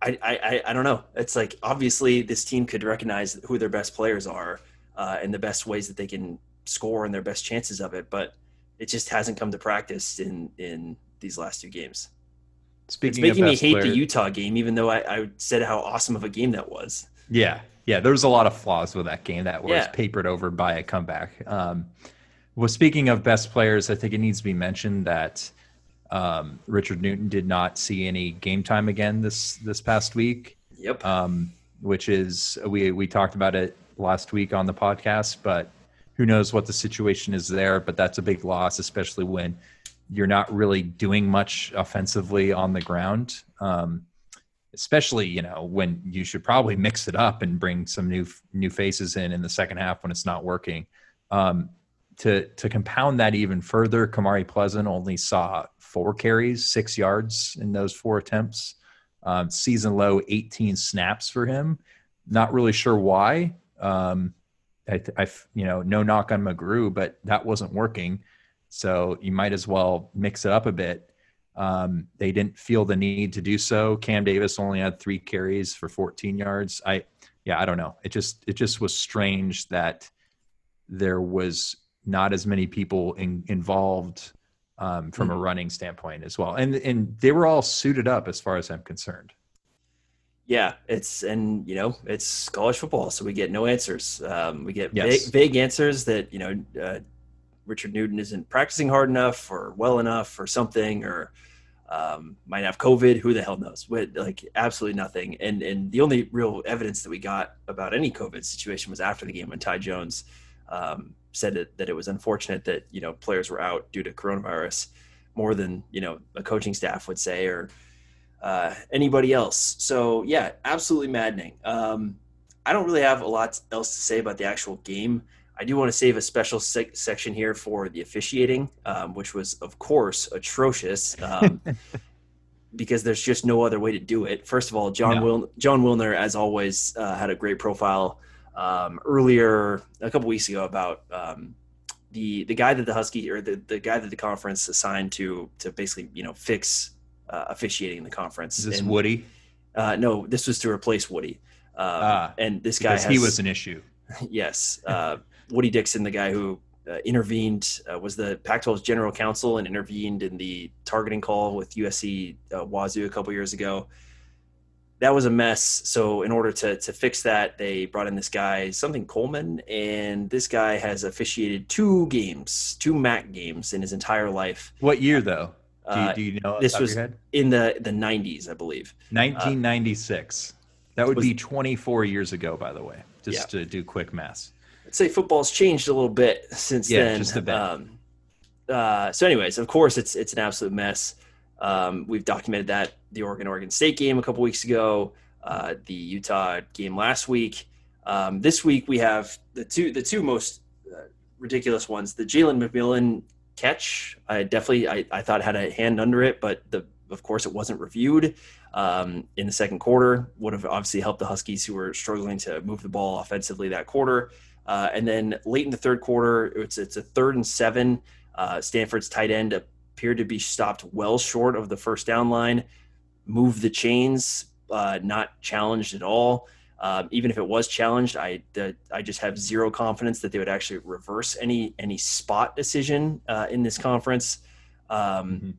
I, I, I don't know. It's like obviously this team could recognize who their best players are uh, and the best ways that they can score and their best chances of it, but it just hasn't come to practice in in these last two games. Speaking it's making me hate player- the Utah game, even though I, I said how awesome of a game that was. Yeah, yeah. There was a lot of flaws with that game that was Yeah. papered over by a comeback. Um, well, speaking of best players, I think it needs to be mentioned that um, Richard Newton did not see any game time again this this past week, Yep. um, which is we we talked about it last week on the podcast, but who knows what the situation is there? But that's a big loss, especially when you're not really doing much offensively on the ground. Um, especially you know when you should probably mix it up and bring some new new faces in in the second half when it's not working. Um, to to compound that even further, Kamari Pleasant only saw four carries, six yards in those four attempts. Um, season low, 18 snaps for him. Not really sure why. Um, I, I, you know, no knock on McGrew, but that wasn't working. So you might as well mix it up a bit. Um, they didn't feel the need to do so. Cam Davis only had three carries for 14 yards. I, yeah, I don't know. It just, it just was strange that there was not as many people in, involved um, from a running standpoint as well, and and they were all suited up as far as I'm concerned. Yeah, it's and you know it's college football, so we get no answers. Um, we get Yes. vague, vague answers that you know uh, Richard Newton isn't practicing hard enough or well enough or something, or um, might have COVID. Who the hell knows? But, like absolutely nothing. And and the only real evidence that we got about any COVID situation was after the game when Ty Jones um, said that, that it was unfortunate that you know players were out due to coronavirus more than you know a coaching staff would say or uh, anybody else. So yeah, absolutely maddening. Um, I don't really have a lot else to say about the actual game. I do want to save a special sec- section here for the officiating, um, which was of course atrocious. Um, <laughs> because there's just no other way to do it. First of all, John No. Wil- Jon Wilner, as always, uh, had a great profile um, earlier a couple weeks ago about um, the the guy that the Husky or the, the guy that the conference assigned to to basically you know fix uh, officiating the conference. Is this And, Woody? Uh, no, this was to replace Woody. Um, Ah, and this guy has, he was an issue. <laughs> yes, uh, Woody Dixon, the guy who uh, intervened, uh, was the Pac-12's general counsel and intervened in the targeting call with USC uh, Wazoo a couple years ago. That was a mess. So, in order to to fix that, they brought in this guy, something Coleman, and this guy has officiated two games, two MAC games in his entire life. What year though? Do you, Uh, do you know this the top of was- in the the 90s, I believe. 1996. that would was- be 24 years ago, by the way. Just Yeah. to do quick math. I'd say football's changed a little bit since Yeah, then. just a bit. Um, uh, so, anyways, of course, it's it's an absolute mess. Um, we've documented that the Oregon Oregon State game a couple weeks ago, uh, the Utah game last week. Um, this week we have the two the two most uh, ridiculous ones. The Jalen McMillan catch, I definitely I, I thought had a hand under it, but the of course it wasn't reviewed um, in the second quarter. Would have obviously helped the Huskies who were struggling to move the ball offensively that quarter. Uh, and then late in the third quarter, it's it's a third and seven. Uh, Stanford's tight end appeared to be stopped well short of the first down line. Move the chains, uh, not challenged at all. Um, even if it was challenged, I the, I just have zero confidence that they would actually reverse any any spot decision uh, in this conference. Um, Mhm.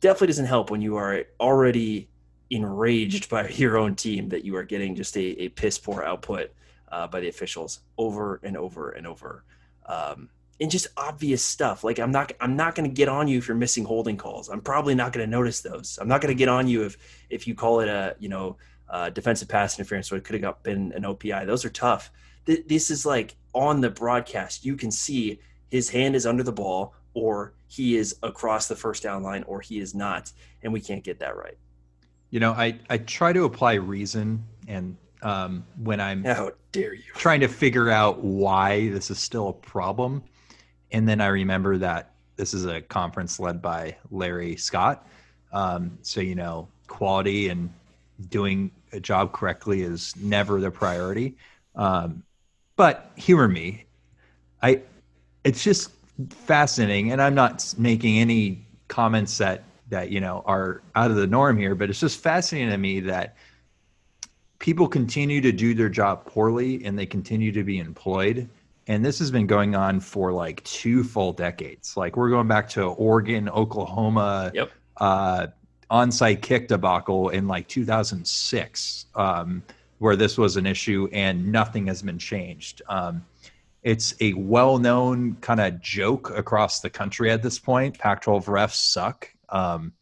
Definitely doesn't help when you are already enraged by <laughs> your own team that you are getting just a, a piss poor output uh, by the officials over and over and over. Um, and just obvious stuff. Like I'm not I'm not going to get on you if you're missing holding calls. I'm probably not going to notice those. I'm not going to get on you if if you call it a you know uh, defensive pass interference. So it could have been an OPI. Those are tough. Th- this is like on the broadcast. You can see his hand is under the ball, or he is across the first down line, or he is not, and we can't get that right. You know, I I try to apply reason, and um, when I'm How dare you? trying to figure out why this is still a problem. And then I remember that this is a conference led by Larry Scott. Um, so, you know, quality and doing a job correctly is never the priority. Um, but humor me. I, it's just fascinating. And I'm not making any comments that, that, you know, are out of the norm here, but it's just fascinating to me that people continue to do their job poorly and they continue to be employed and this has been going on for like two full decades like we're going back to oregon oklahoma Yep. uh, onside kick debacle in like 2006 um, where this was an issue and nothing has been changed. Um, it's a well-known kind of joke across the country at this point. Pac 12 refs suck. Um,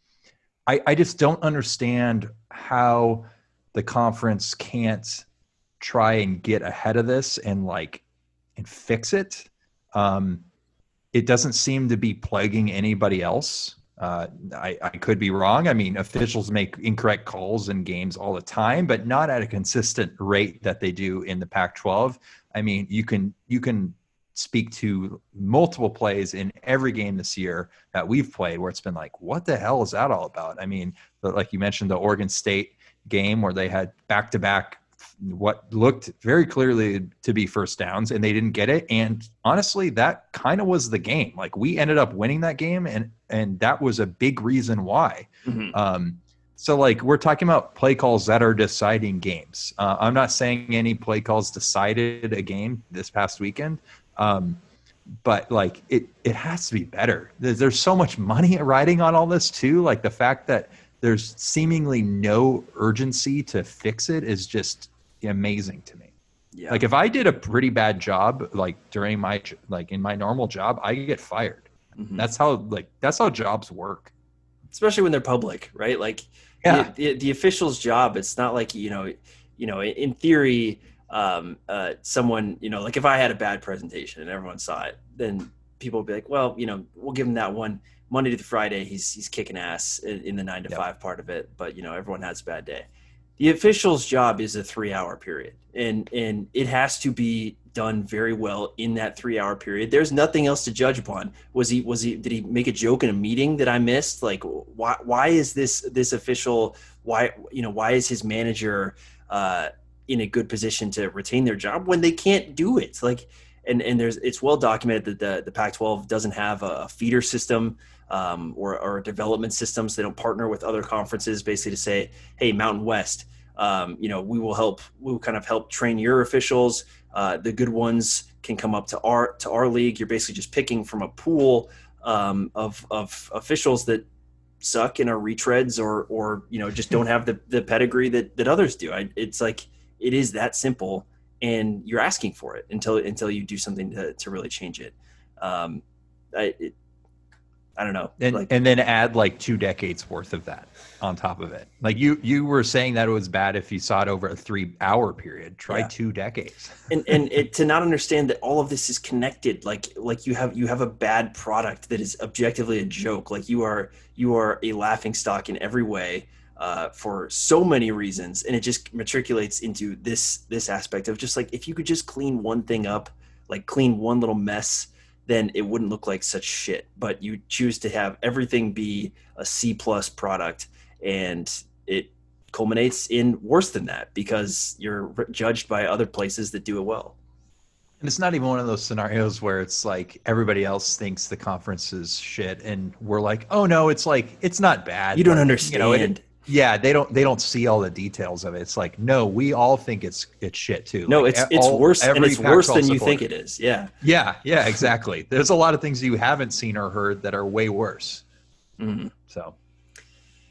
I, I just don't understand how the conference can't try and get ahead of this and like and fix it. Um it doesn't seem to be plaguing anybody else uh I, I could be wrong. I mean officials make incorrect calls in games all the time but not at a consistent rate that they do in the pac 12 i mean you can you can speak to multiple plays in every game this year that we've played where it's been like what the hell is that all about? I mean like you mentioned the oregon state game where they had back to back what looked very clearly to be first downs and they didn't get it. And honestly that kind of was the game. Like we ended up winning that game and and that was a big reason why. Mhm. um so like we're talking about play calls that are deciding games. Uh, i'm not saying any play calls decided a game this past weekend um but like it it has to be better. There's, there's so much money <laughs> riding on all this too. Like the fact that there's seemingly no urgency to fix it is just amazing to me. Yeah. Like if I did a pretty bad job, like during my like in my normal job, I get fired. Mhm. That's how like that's how jobs work. especially when they're public, right? Like Yeah. the, the, the official's job. It's not like you know, you know, in theory, um, uh, someone, you know, like if I had a bad presentation and everyone saw it, then people would be like, well, you know, we'll give him that one Monday to Friday. He's he's kicking ass in, in the nine to Yep. five part of it, but you know, everyone has a bad day. The official's job is a three hour period, and and it has to be done very well in that three hour period. There's nothing else to judge upon. Was he was he did he make a joke in a meeting that I missed? Like why why is this this official why you know why is his manager uh, in a good position to retain their job when they can't do it? Like and and there's it's well documented that the the Pac-12 doesn't have a feeder system um, or or development systems. they don't partner with other conferences basically to say, hey, Mountain West. Um, you know, we will help. We will kind of help train your officials. Uh, the good ones can come up to our to our league. You're basically just picking from a pool um, of of officials that suck and are retreads or or you know just don't have the the pedigree that that others do. I, it's like it is that simple, and you're asking for it until until you do something to to really change it. Um, I, it I don't know. and like, and then add like two decades worth of that on top of it. Like you you were saying that it was bad if you saw it over a three hour period. Try Yeah. two decades. <laughs> and and it, to not understand that all of this is connected like like you have you have a bad product that is objectively a joke like you are you are a laughing stock in every way uh, for so many reasons and it just matriculates into this this aspect of just like if you could just clean one thing up like clean one little mess then it wouldn't look like such shit but you choose to have everything be a c plus product and it culminates in worse than that because you're judged by other places that do it well And it's not even one of those scenarios where it's like everybody else thinks the conference is shit, and we're like, oh no, it's like it's not bad. you don't but, understand You know, it- yeah, they don't they don't see all the details of it. It's like no, we all think it's it's shit too. no Like, it's it's all- worse and it's worse than Pac-12 you think it is yeah Yeah, yeah, exactly. <laughs> There's a lot of things you haven't seen or heard that are way worse. Mhm. So,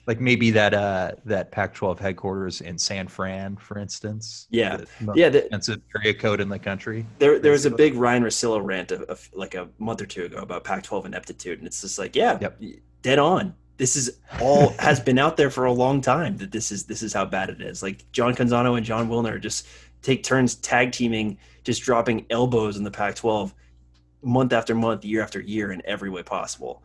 like maybe that uh that Pac-12 headquarters in San Fran, for instance. Yeah. yeah the, expensive area code in the country. there there was a big Ryan Rosillo rant of, of like a month or two ago about Pac-12 ineptitude, and it's just like, yeah, Yep. dead on. This is all <laughs> has been out there for a long time that this is this is how bad it is. Like John Canzano and Jon Wilner just take turns tag teaming, just dropping elbows in the Pac-12 month after month, year after year, in every way possible.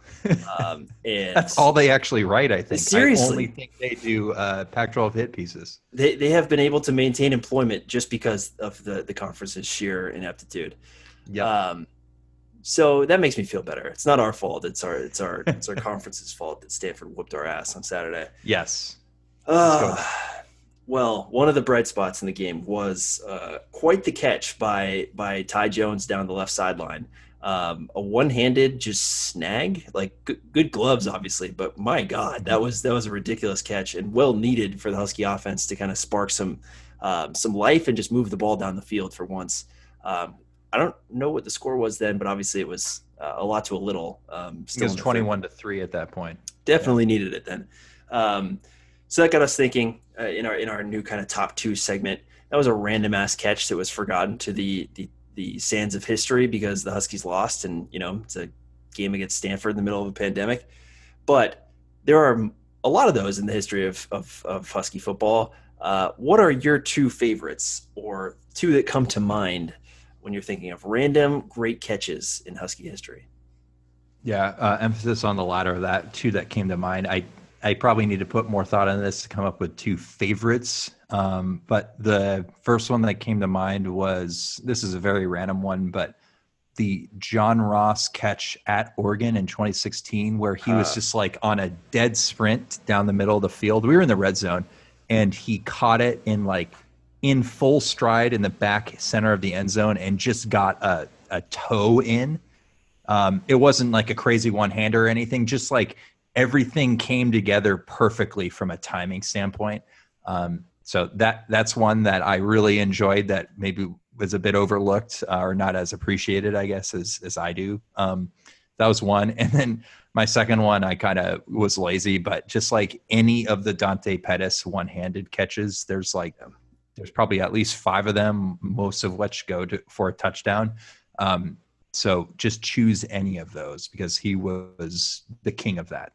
Um, <laughs> and That's all they actually write. I think. Seriously. I only think they do uh, Pac-12 hit pieces. they, they have been able to maintain employment just because of the the conference's sheer ineptitude. Yeah. Um, so that makes me feel better. It's not our fault. It's our it's our it's our conference's fault that Stanford whooped our ass on Saturday. yes. Uh, well, one of the bright spots in the game was uh, quite the catch by by Ty Jones down the left sideline. Um, a one-handed just snag, like good, good gloves, obviously, but my God, that was that was a ridiculous catch and well needed for the Husky offense to kind of spark some um, some life and just move the ball down the field for once. Um, I don't know what the score was then, but obviously it was uh, a lot to a little. Um, It still was the third 21 to three at that point. definitely needed it then. Um, so that got us thinking uh, in our in our new kind of top two segment. That was a random ass catch that was forgotten to the the the sands of history because the Huskies lost, and you know it's a game against Stanford in the middle of a pandemic. But there are a lot of those in the history of of, of Husky football. Uh, what are your two favorites, or two that come to mind when you're thinking of random great catches in Husky history? Yeah, uh, emphasis on the latter of that. Two that came to mind. I I probably need to put more thought on this to come up with two favorites. Um, but the first one that came to mind was this is a very random one, but the John Ross catch at Oregon in 2016, where he was Uh. just like on a dead sprint down the middle of the field. We were in the red zone, and he caught it in like in full stride in the back center of the end zone and just got a, a toe in. Um, it wasn't like a crazy one hander or anything, just like everything came together perfectly from a timing standpoint. Um, so that that's one that I really enjoyed that maybe was a bit overlooked uh, or not as appreciated, I guess, as as I do. Um, that was one, <laughs> and then my second one, I kind of was lazy, but just like any of the Dante Pettis one-handed catches, there's like there's probably at least five of them, most of which go to for a touchdown. Um, so just choose any of those because he was the king of that.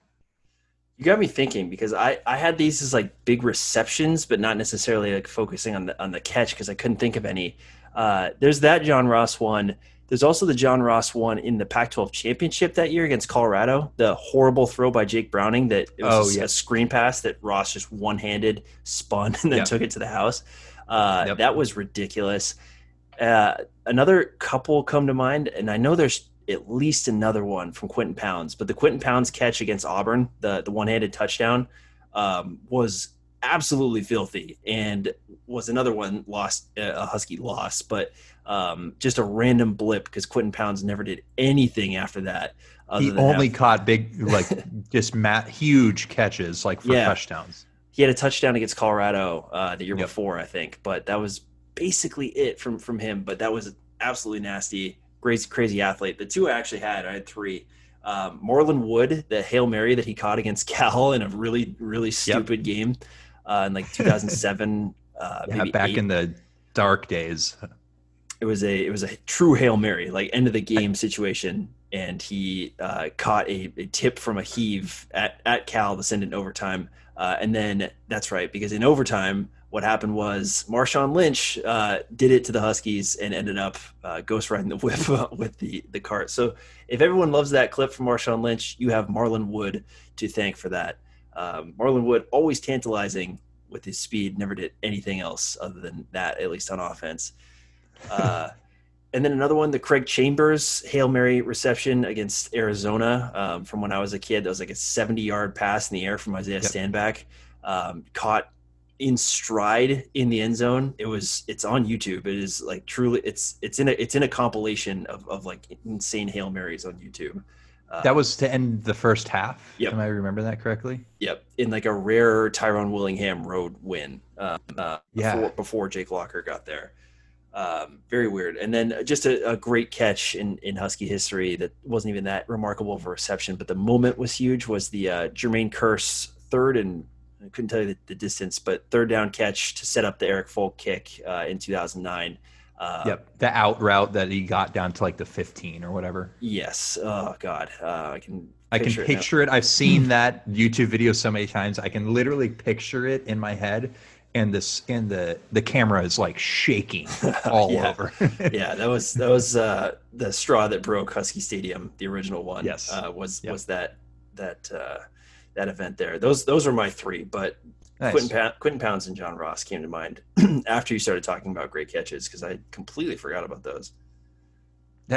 You got me thinking because I, I had these as like big receptions, but not necessarily like focusing on the on the catch because I couldn't think of any. Uh, there's that John Ross one. There's also the John Ross one in the Pac-12 championship that year against Colorado. The horrible throw by Jake Browning that it was Oh, a, yeah. a screen pass that Ross just one-handed spun <laughs> and then Yep. took it to the house. Uh, Yep. That was ridiculous. Uh, another couple come to mind, and I know there's at least another one from Quinton Pounds, but the Quinton Pounds catch against Auburn, the the one handed touchdown, um, was absolutely filthy, and was another one lost uh, a Husky loss, but um, just a random blip because Quinton Pounds never did anything after that. other He only have- caught big, like <laughs> just mat, huge catches, like for Yeah. touchdowns. he had a touchdown against Colorado uh, the year Yep. before, I think, but that was basically it from from him. But that was absolutely nasty, crazy, crazy athlete. The two I actually had, I had three. Um, Marlon Wood, the hail mary that he caught against <laughs> Cal in a really, really stupid game uh, in like 2007. <laughs> uh, Yeah, maybe back eight. in the dark days. it was a it was a true hail mary, like end of the game situation, and he uh, caught a, a, tip from a heave at, at Cal to send in overtime. Uh, and then that's right, because in overtime, what happened was Marshawn Lynch uh, did it to the Huskies and ended up uh, ghost riding the whip <laughs> with the, the cart. So if everyone loves that clip from Marshawn Lynch, you have Marlon Wood to thank for that. Um, Marlon Wood always tantalizing with his speed, never did anything else other than that, at least on offense. Uh, <laughs> and then another one, the Craig Chambers Hail Mary reception against Arizona um, from when I was a kid. That was like a 70 yard pass in the air from Isaiah yep. Stanback. Um, caught in stride in the end zone. It was it's on YouTube. It is like truly it's it's in a it's in a compilation of, of like insane Hail Marys on YouTube. Uh, that was to end the first half. Yep. Am I remember that correctly? Yep. In like a rare Tyrone Willingham road win. Uh, uh, yeah. Before, before Jake Locker got there. Um, very weird. And then just a, a, great catch in, in Husky history that wasn't even that remarkable of a reception, but the moment was huge. Was the uh, Jermaine Kearse third and I couldn't tell you the, the, distance, but third down catch to set up the Erik Folk kick uh, in 2009. Uh, yep, the out route that he got down to like the 15 or whatever. Yes. Oh God, uh, I can. I can picture it. it. I've seen that YouTube video so many times. I can literally picture it in my head and this and the the camera is like shaking <laughs> all yeah. over. <laughs> yeah, that was that was uh, the straw that broke Husky Stadium, the original one. Yes, uh, was yep. was that that uh, that event there. Those those are my three, but nice. Quinton, pa- Quinton Pounds and John Ross came to mind <clears throat> after you started talking about great catches because I completely forgot about those.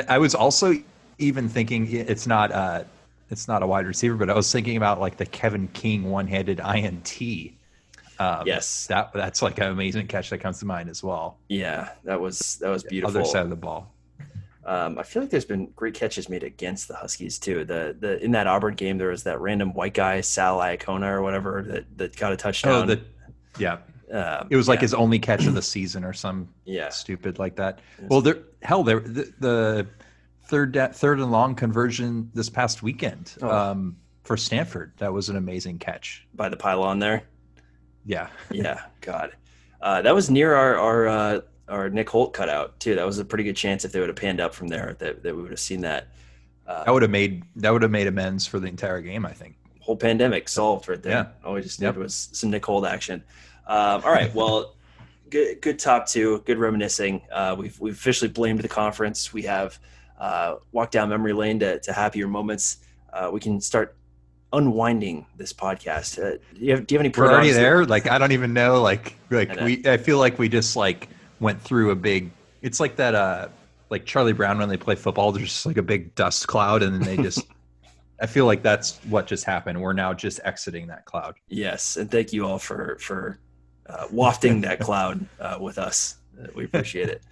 I was also even thinking it's not uh it's not a wide receiver, but I was thinking about like the Kevin King one handed INT um, yes, that that's like an amazing catch that comes to mind as well. Yeah, that was that was beautiful. Other side of the ball. Um, I feel like there's been great catches made against the Huskies too. The the in that Auburn game there was that random white guy Sal Iacona or whatever that, that got a touchdown. Oh, the, yeah. Um, it was like yeah. his only catch of the season or some yeah stupid like that. Well, there hell there the, the third third and long conversion this past weekend oh. um, for Stanford that was an amazing catch by the pylon there. Yeah. yeah. God. Uh, that was near our our uh, our Nick Holt cut out too. That was a pretty good chance if they would have panned up from there that, that we would have seen that. Uh, that would have made that would have made amends for the entire game. I think. Whole pandemic solved right there. Yeah. All we just yep. did was some Nick Holt action. Um, all right. Well, <laughs> good good top two. Good reminiscing. Uh, we've we've officially blamed the conference. We have uh, walked down memory lane to, to happier moments. Uh, we can start unwinding this podcast. Uh, do, you have, do you have any? We're already there. Like I don't even know. Like <laughs> like I we. I feel like we just like went through a big. It's like that. Uh, like Charlie Brown when they play football. There's just like a big dust cloud, and then they just. <laughs> I feel like that's what just happened. We're now just exiting that cloud. Yes, and thank you all for for uh, wafting that <laughs> cloud uh, with us. we appreciate it.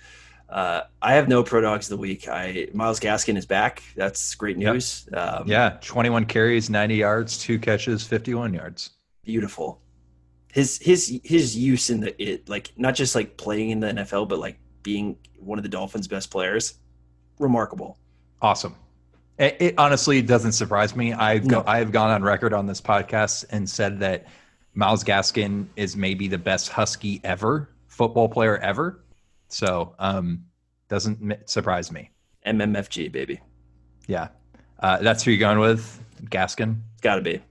Uh, I have no pro dogs of the week. I Myles Gaskin is back. That's great news. Yep. Um, yeah, 21 carries, 90 yards, two catches, 51 yards. Beautiful. His his his use in the it like not just like playing in the NFL, but like being one of the Dolphins' best players. Remarkable. Awesome. It, it honestly doesn't surprise me. I've no. go, I've gone on record on this podcast and said that Myles Gaskin is maybe the best Husky ever, football player ever. So um, doesn't surprise me. MMFG baby. Yeah, uh, that's who you're going with, Gaskin. Got to be.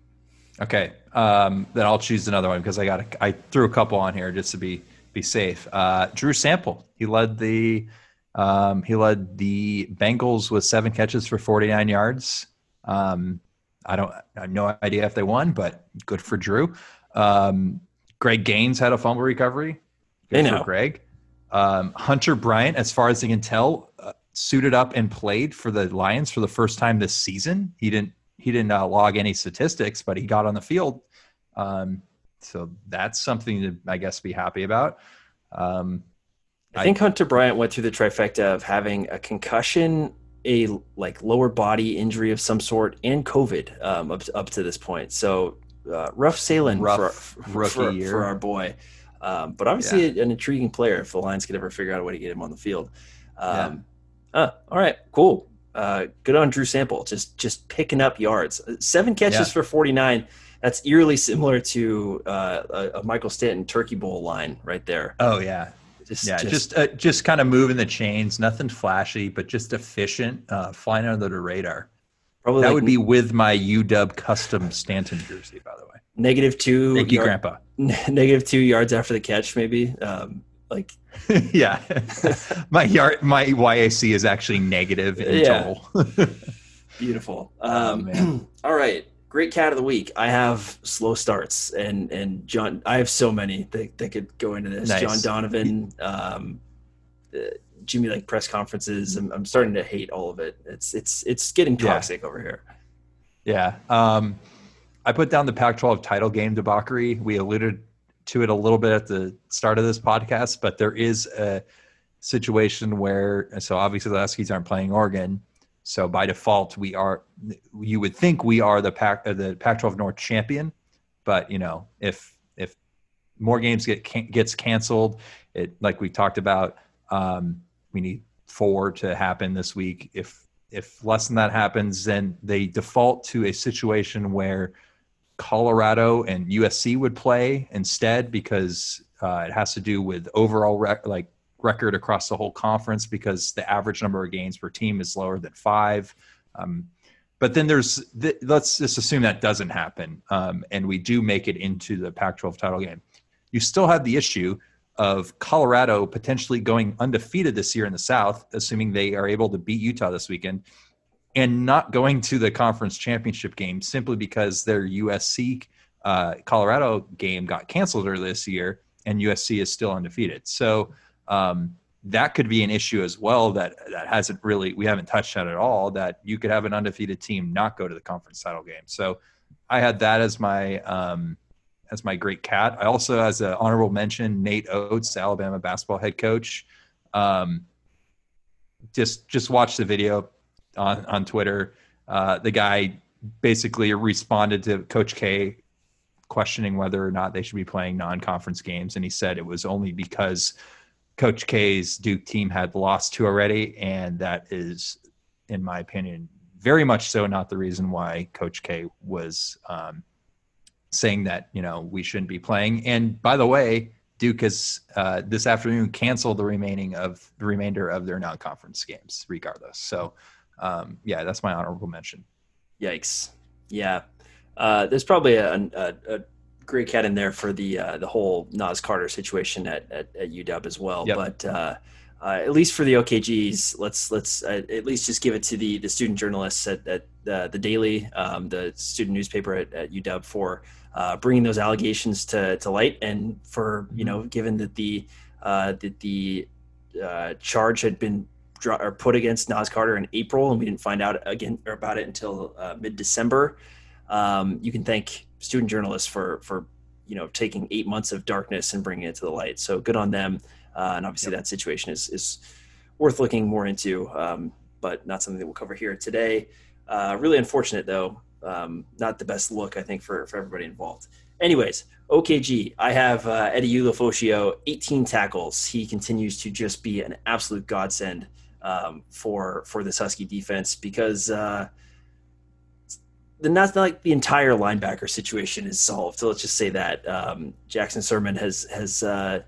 Okay, um, then I'll choose another one because I got I threw a couple on here just to be be safe. Uh, Drew Sample. He led the um, he led the Bengals with seven catches for 49 yards. Um, I don't I have no idea if they won, but good for Drew. Um, Greg Gaines had a fumble recovery. Good they know. Greg. Um, Hunter Bryant, as far as I can tell, uh, suited up and played for the Lions for the first time this season. He didn't he didn't uh, log any statistics, but he got on the field. Um, so that's something to I guess be happy about. Um, I think I, Hunter Bryant went through the trifecta of having a concussion, a like lower body injury of some sort, and COVID um, up to, up to this point. So uh, rough sailing rough for, for, for, our boy. Um, but obviously, yeah. an intriguing player if the Lions could ever figure out a way to get him on the field. Um, yeah. uh, all right, cool. Uh, good on Drew Sample, just just picking up yards. Seven catches yeah. for 49. That's eerily similar to uh, a, Michael Stanton Turkey Bowl line right there. Oh yeah, Just, yeah, just uh, just kind of moving the chains, nothing flashy, but just efficient, uh, flying under the radar. Probably that like, would be with my UW custom Stanton jersey, by the way. Negative two. Thank you, Grandpa. <laughs> Negative two yards after the catch, maybe. Um, like, <laughs> yeah, <laughs> my yard, my YAC is actually negative in yeah. total. <laughs> Beautiful. Oh, um, oh, <clears throat> all right, great cat of the week. I have slow starts, and and John. I have so many that, that could go into this. Nice. John Donovan. Um, uh, Jimmy like press conferences. I'm, I'm starting to hate all of it. It's it's it's getting toxic yeah. over here. Yeah. Um, I put down the Pac-12 title game debauchery. We alluded to it a little bit at the start of this podcast, but there is a situation where so obviously the Huskies aren't playing Oregon, so by default we are. You would think we are the Pac uh, the Pac-12 North champion, but you know if if more games get gets canceled, it like we talked about. Um, we need four to happen this week. If if less than that happens, then they default to a situation where Colorado and USC would play instead because uh, it has to do with overall rec- like record across the whole conference because the average number of games per team is lower than five. Um, but then there's th- let's just assume that doesn't happen um, and we do make it into the Pac-12 title game. You still have the issue of Colorado potentially going undefeated this year in the South, assuming they are able to beat Utah this weekend, and not going to the conference championship game simply because their USC uh, Colorado game got canceled earlier this year, and USC is still undefeated. So um, that could be an issue as well. That that hasn't really we haven't touched on at all. That you could have an undefeated team not go to the conference title game. So I had that as my um, as my great cat. I also, as an honorable mention, Nate Oats, Alabama basketball head coach. Um, just just watch the video on on Twitter. Uh, the guy basically responded to Coach K questioning whether or not they should be playing non-conference games, and he said it was only because Coach K's Duke team had lost two already, and that is, in my opinion, very much so not the reason why Coach K was um, saying that you know we shouldn't be playing. And by the way, Duke has uh, this afternoon canceled the remaining of the remainder of their non-conference games, regardless. So, um, yeah, that's my honorable mention. Yikes! Yeah, uh, there's probably a, a, a, great cat in there for the uh, the whole Naz Carter situation at, at, at UW as well. Yep. But uh, uh, at least for the OKGs, let's let's uh, at least just give it to the the student journalists at, at the the Daily, um, the student newspaper at, at UW for uh, bringing those allegations to, to light, and for you know, given that the uh, that the uh, charge had been draw, or put against Naz Carter in April, and we didn't find out again or about it until uh, mid December. Um, you can thank student journalists for for you know taking eight months of darkness and bringing it to the light. So good on them. Uh, and obviously, yep. that situation is is worth looking more into, um, but not something that we'll cover here today. Uh, really unfortunate though um, not the best look, I think, for, for everybody involved. Anyways, OKG, I have uh, Eddie Ulofoshio, 18 tackles. He continues to just be an absolute godsend um, for for this Husky defense because uh, the not like the entire linebacker situation is solved. So let's just say that um, Jackson Sirmon has has uh,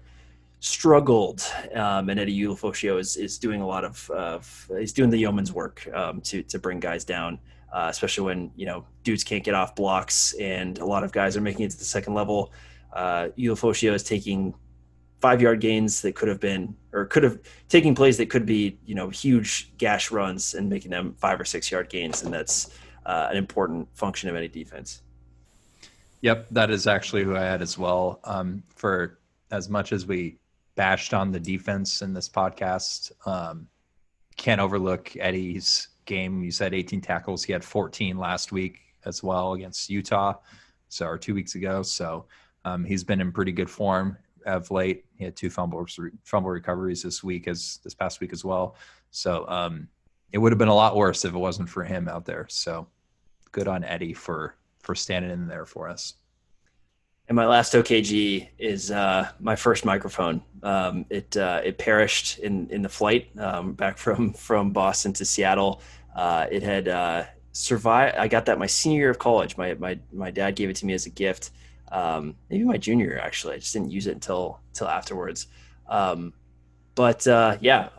struggled, um, and Eddie Ulofoshio is is doing a lot of uh, he's doing the yeoman's work um, to to bring guys down uh, especially when you know dudes can't get off blocks and a lot of guys are making it to the second level. Uh, is taking five yard gains that could have been or could have taking plays that could be you know huge gash runs and making them five or six yard gains, and that's uh, an important function of any defense. Yep, that is actually who I had as well. Um, for as much as we bashed on the defense in this podcast, um, can't overlook Eddie's game. You said 18 tackles. He had 14 last week as well against Utah, so or two weeks ago. So um, he's been in pretty good form of late. He had two fumble fumble recoveries this week as this past week as well. So um, it would have been a lot worse if it wasn't for him out there. So good on Eddie for for standing in there for us. And my last OKG is uh, my first microphone. Um, it uh, it perished in in the flight um, back <laughs> from from Boston to Seattle. Uh, it had uh, survived. I got that my senior year of college. My my my dad gave it to me as a gift. Um, maybe my junior year actually. I just didn't use it until until afterwards. Um, but uh, yeah,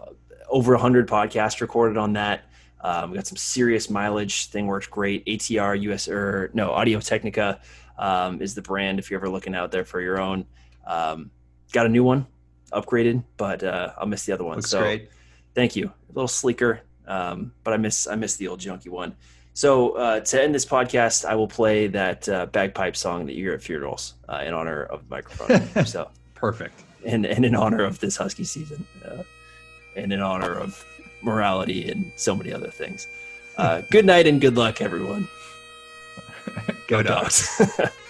over 100 podcasts recorded on that. Um, we got some serious mileage. Thing worked great. ATR US or no Audio Technica um, is the brand if you're ever looking out there for your own. Um, got a new one, upgraded, but uh, I'll miss the other one. Looks so great. thank you. A little sleeker, um, but I miss I miss the old junky one. So uh, to end this podcast, I will play that uh, bagpipe song that you hear at funerals uh, in honor of the microphone. <laughs> so Perfect. and, and in honor of this husky season, uh, and in honor of morality and so many other things. Uh, good night and good luck, everyone. <laughs> Go dogs. dogs. <laughs>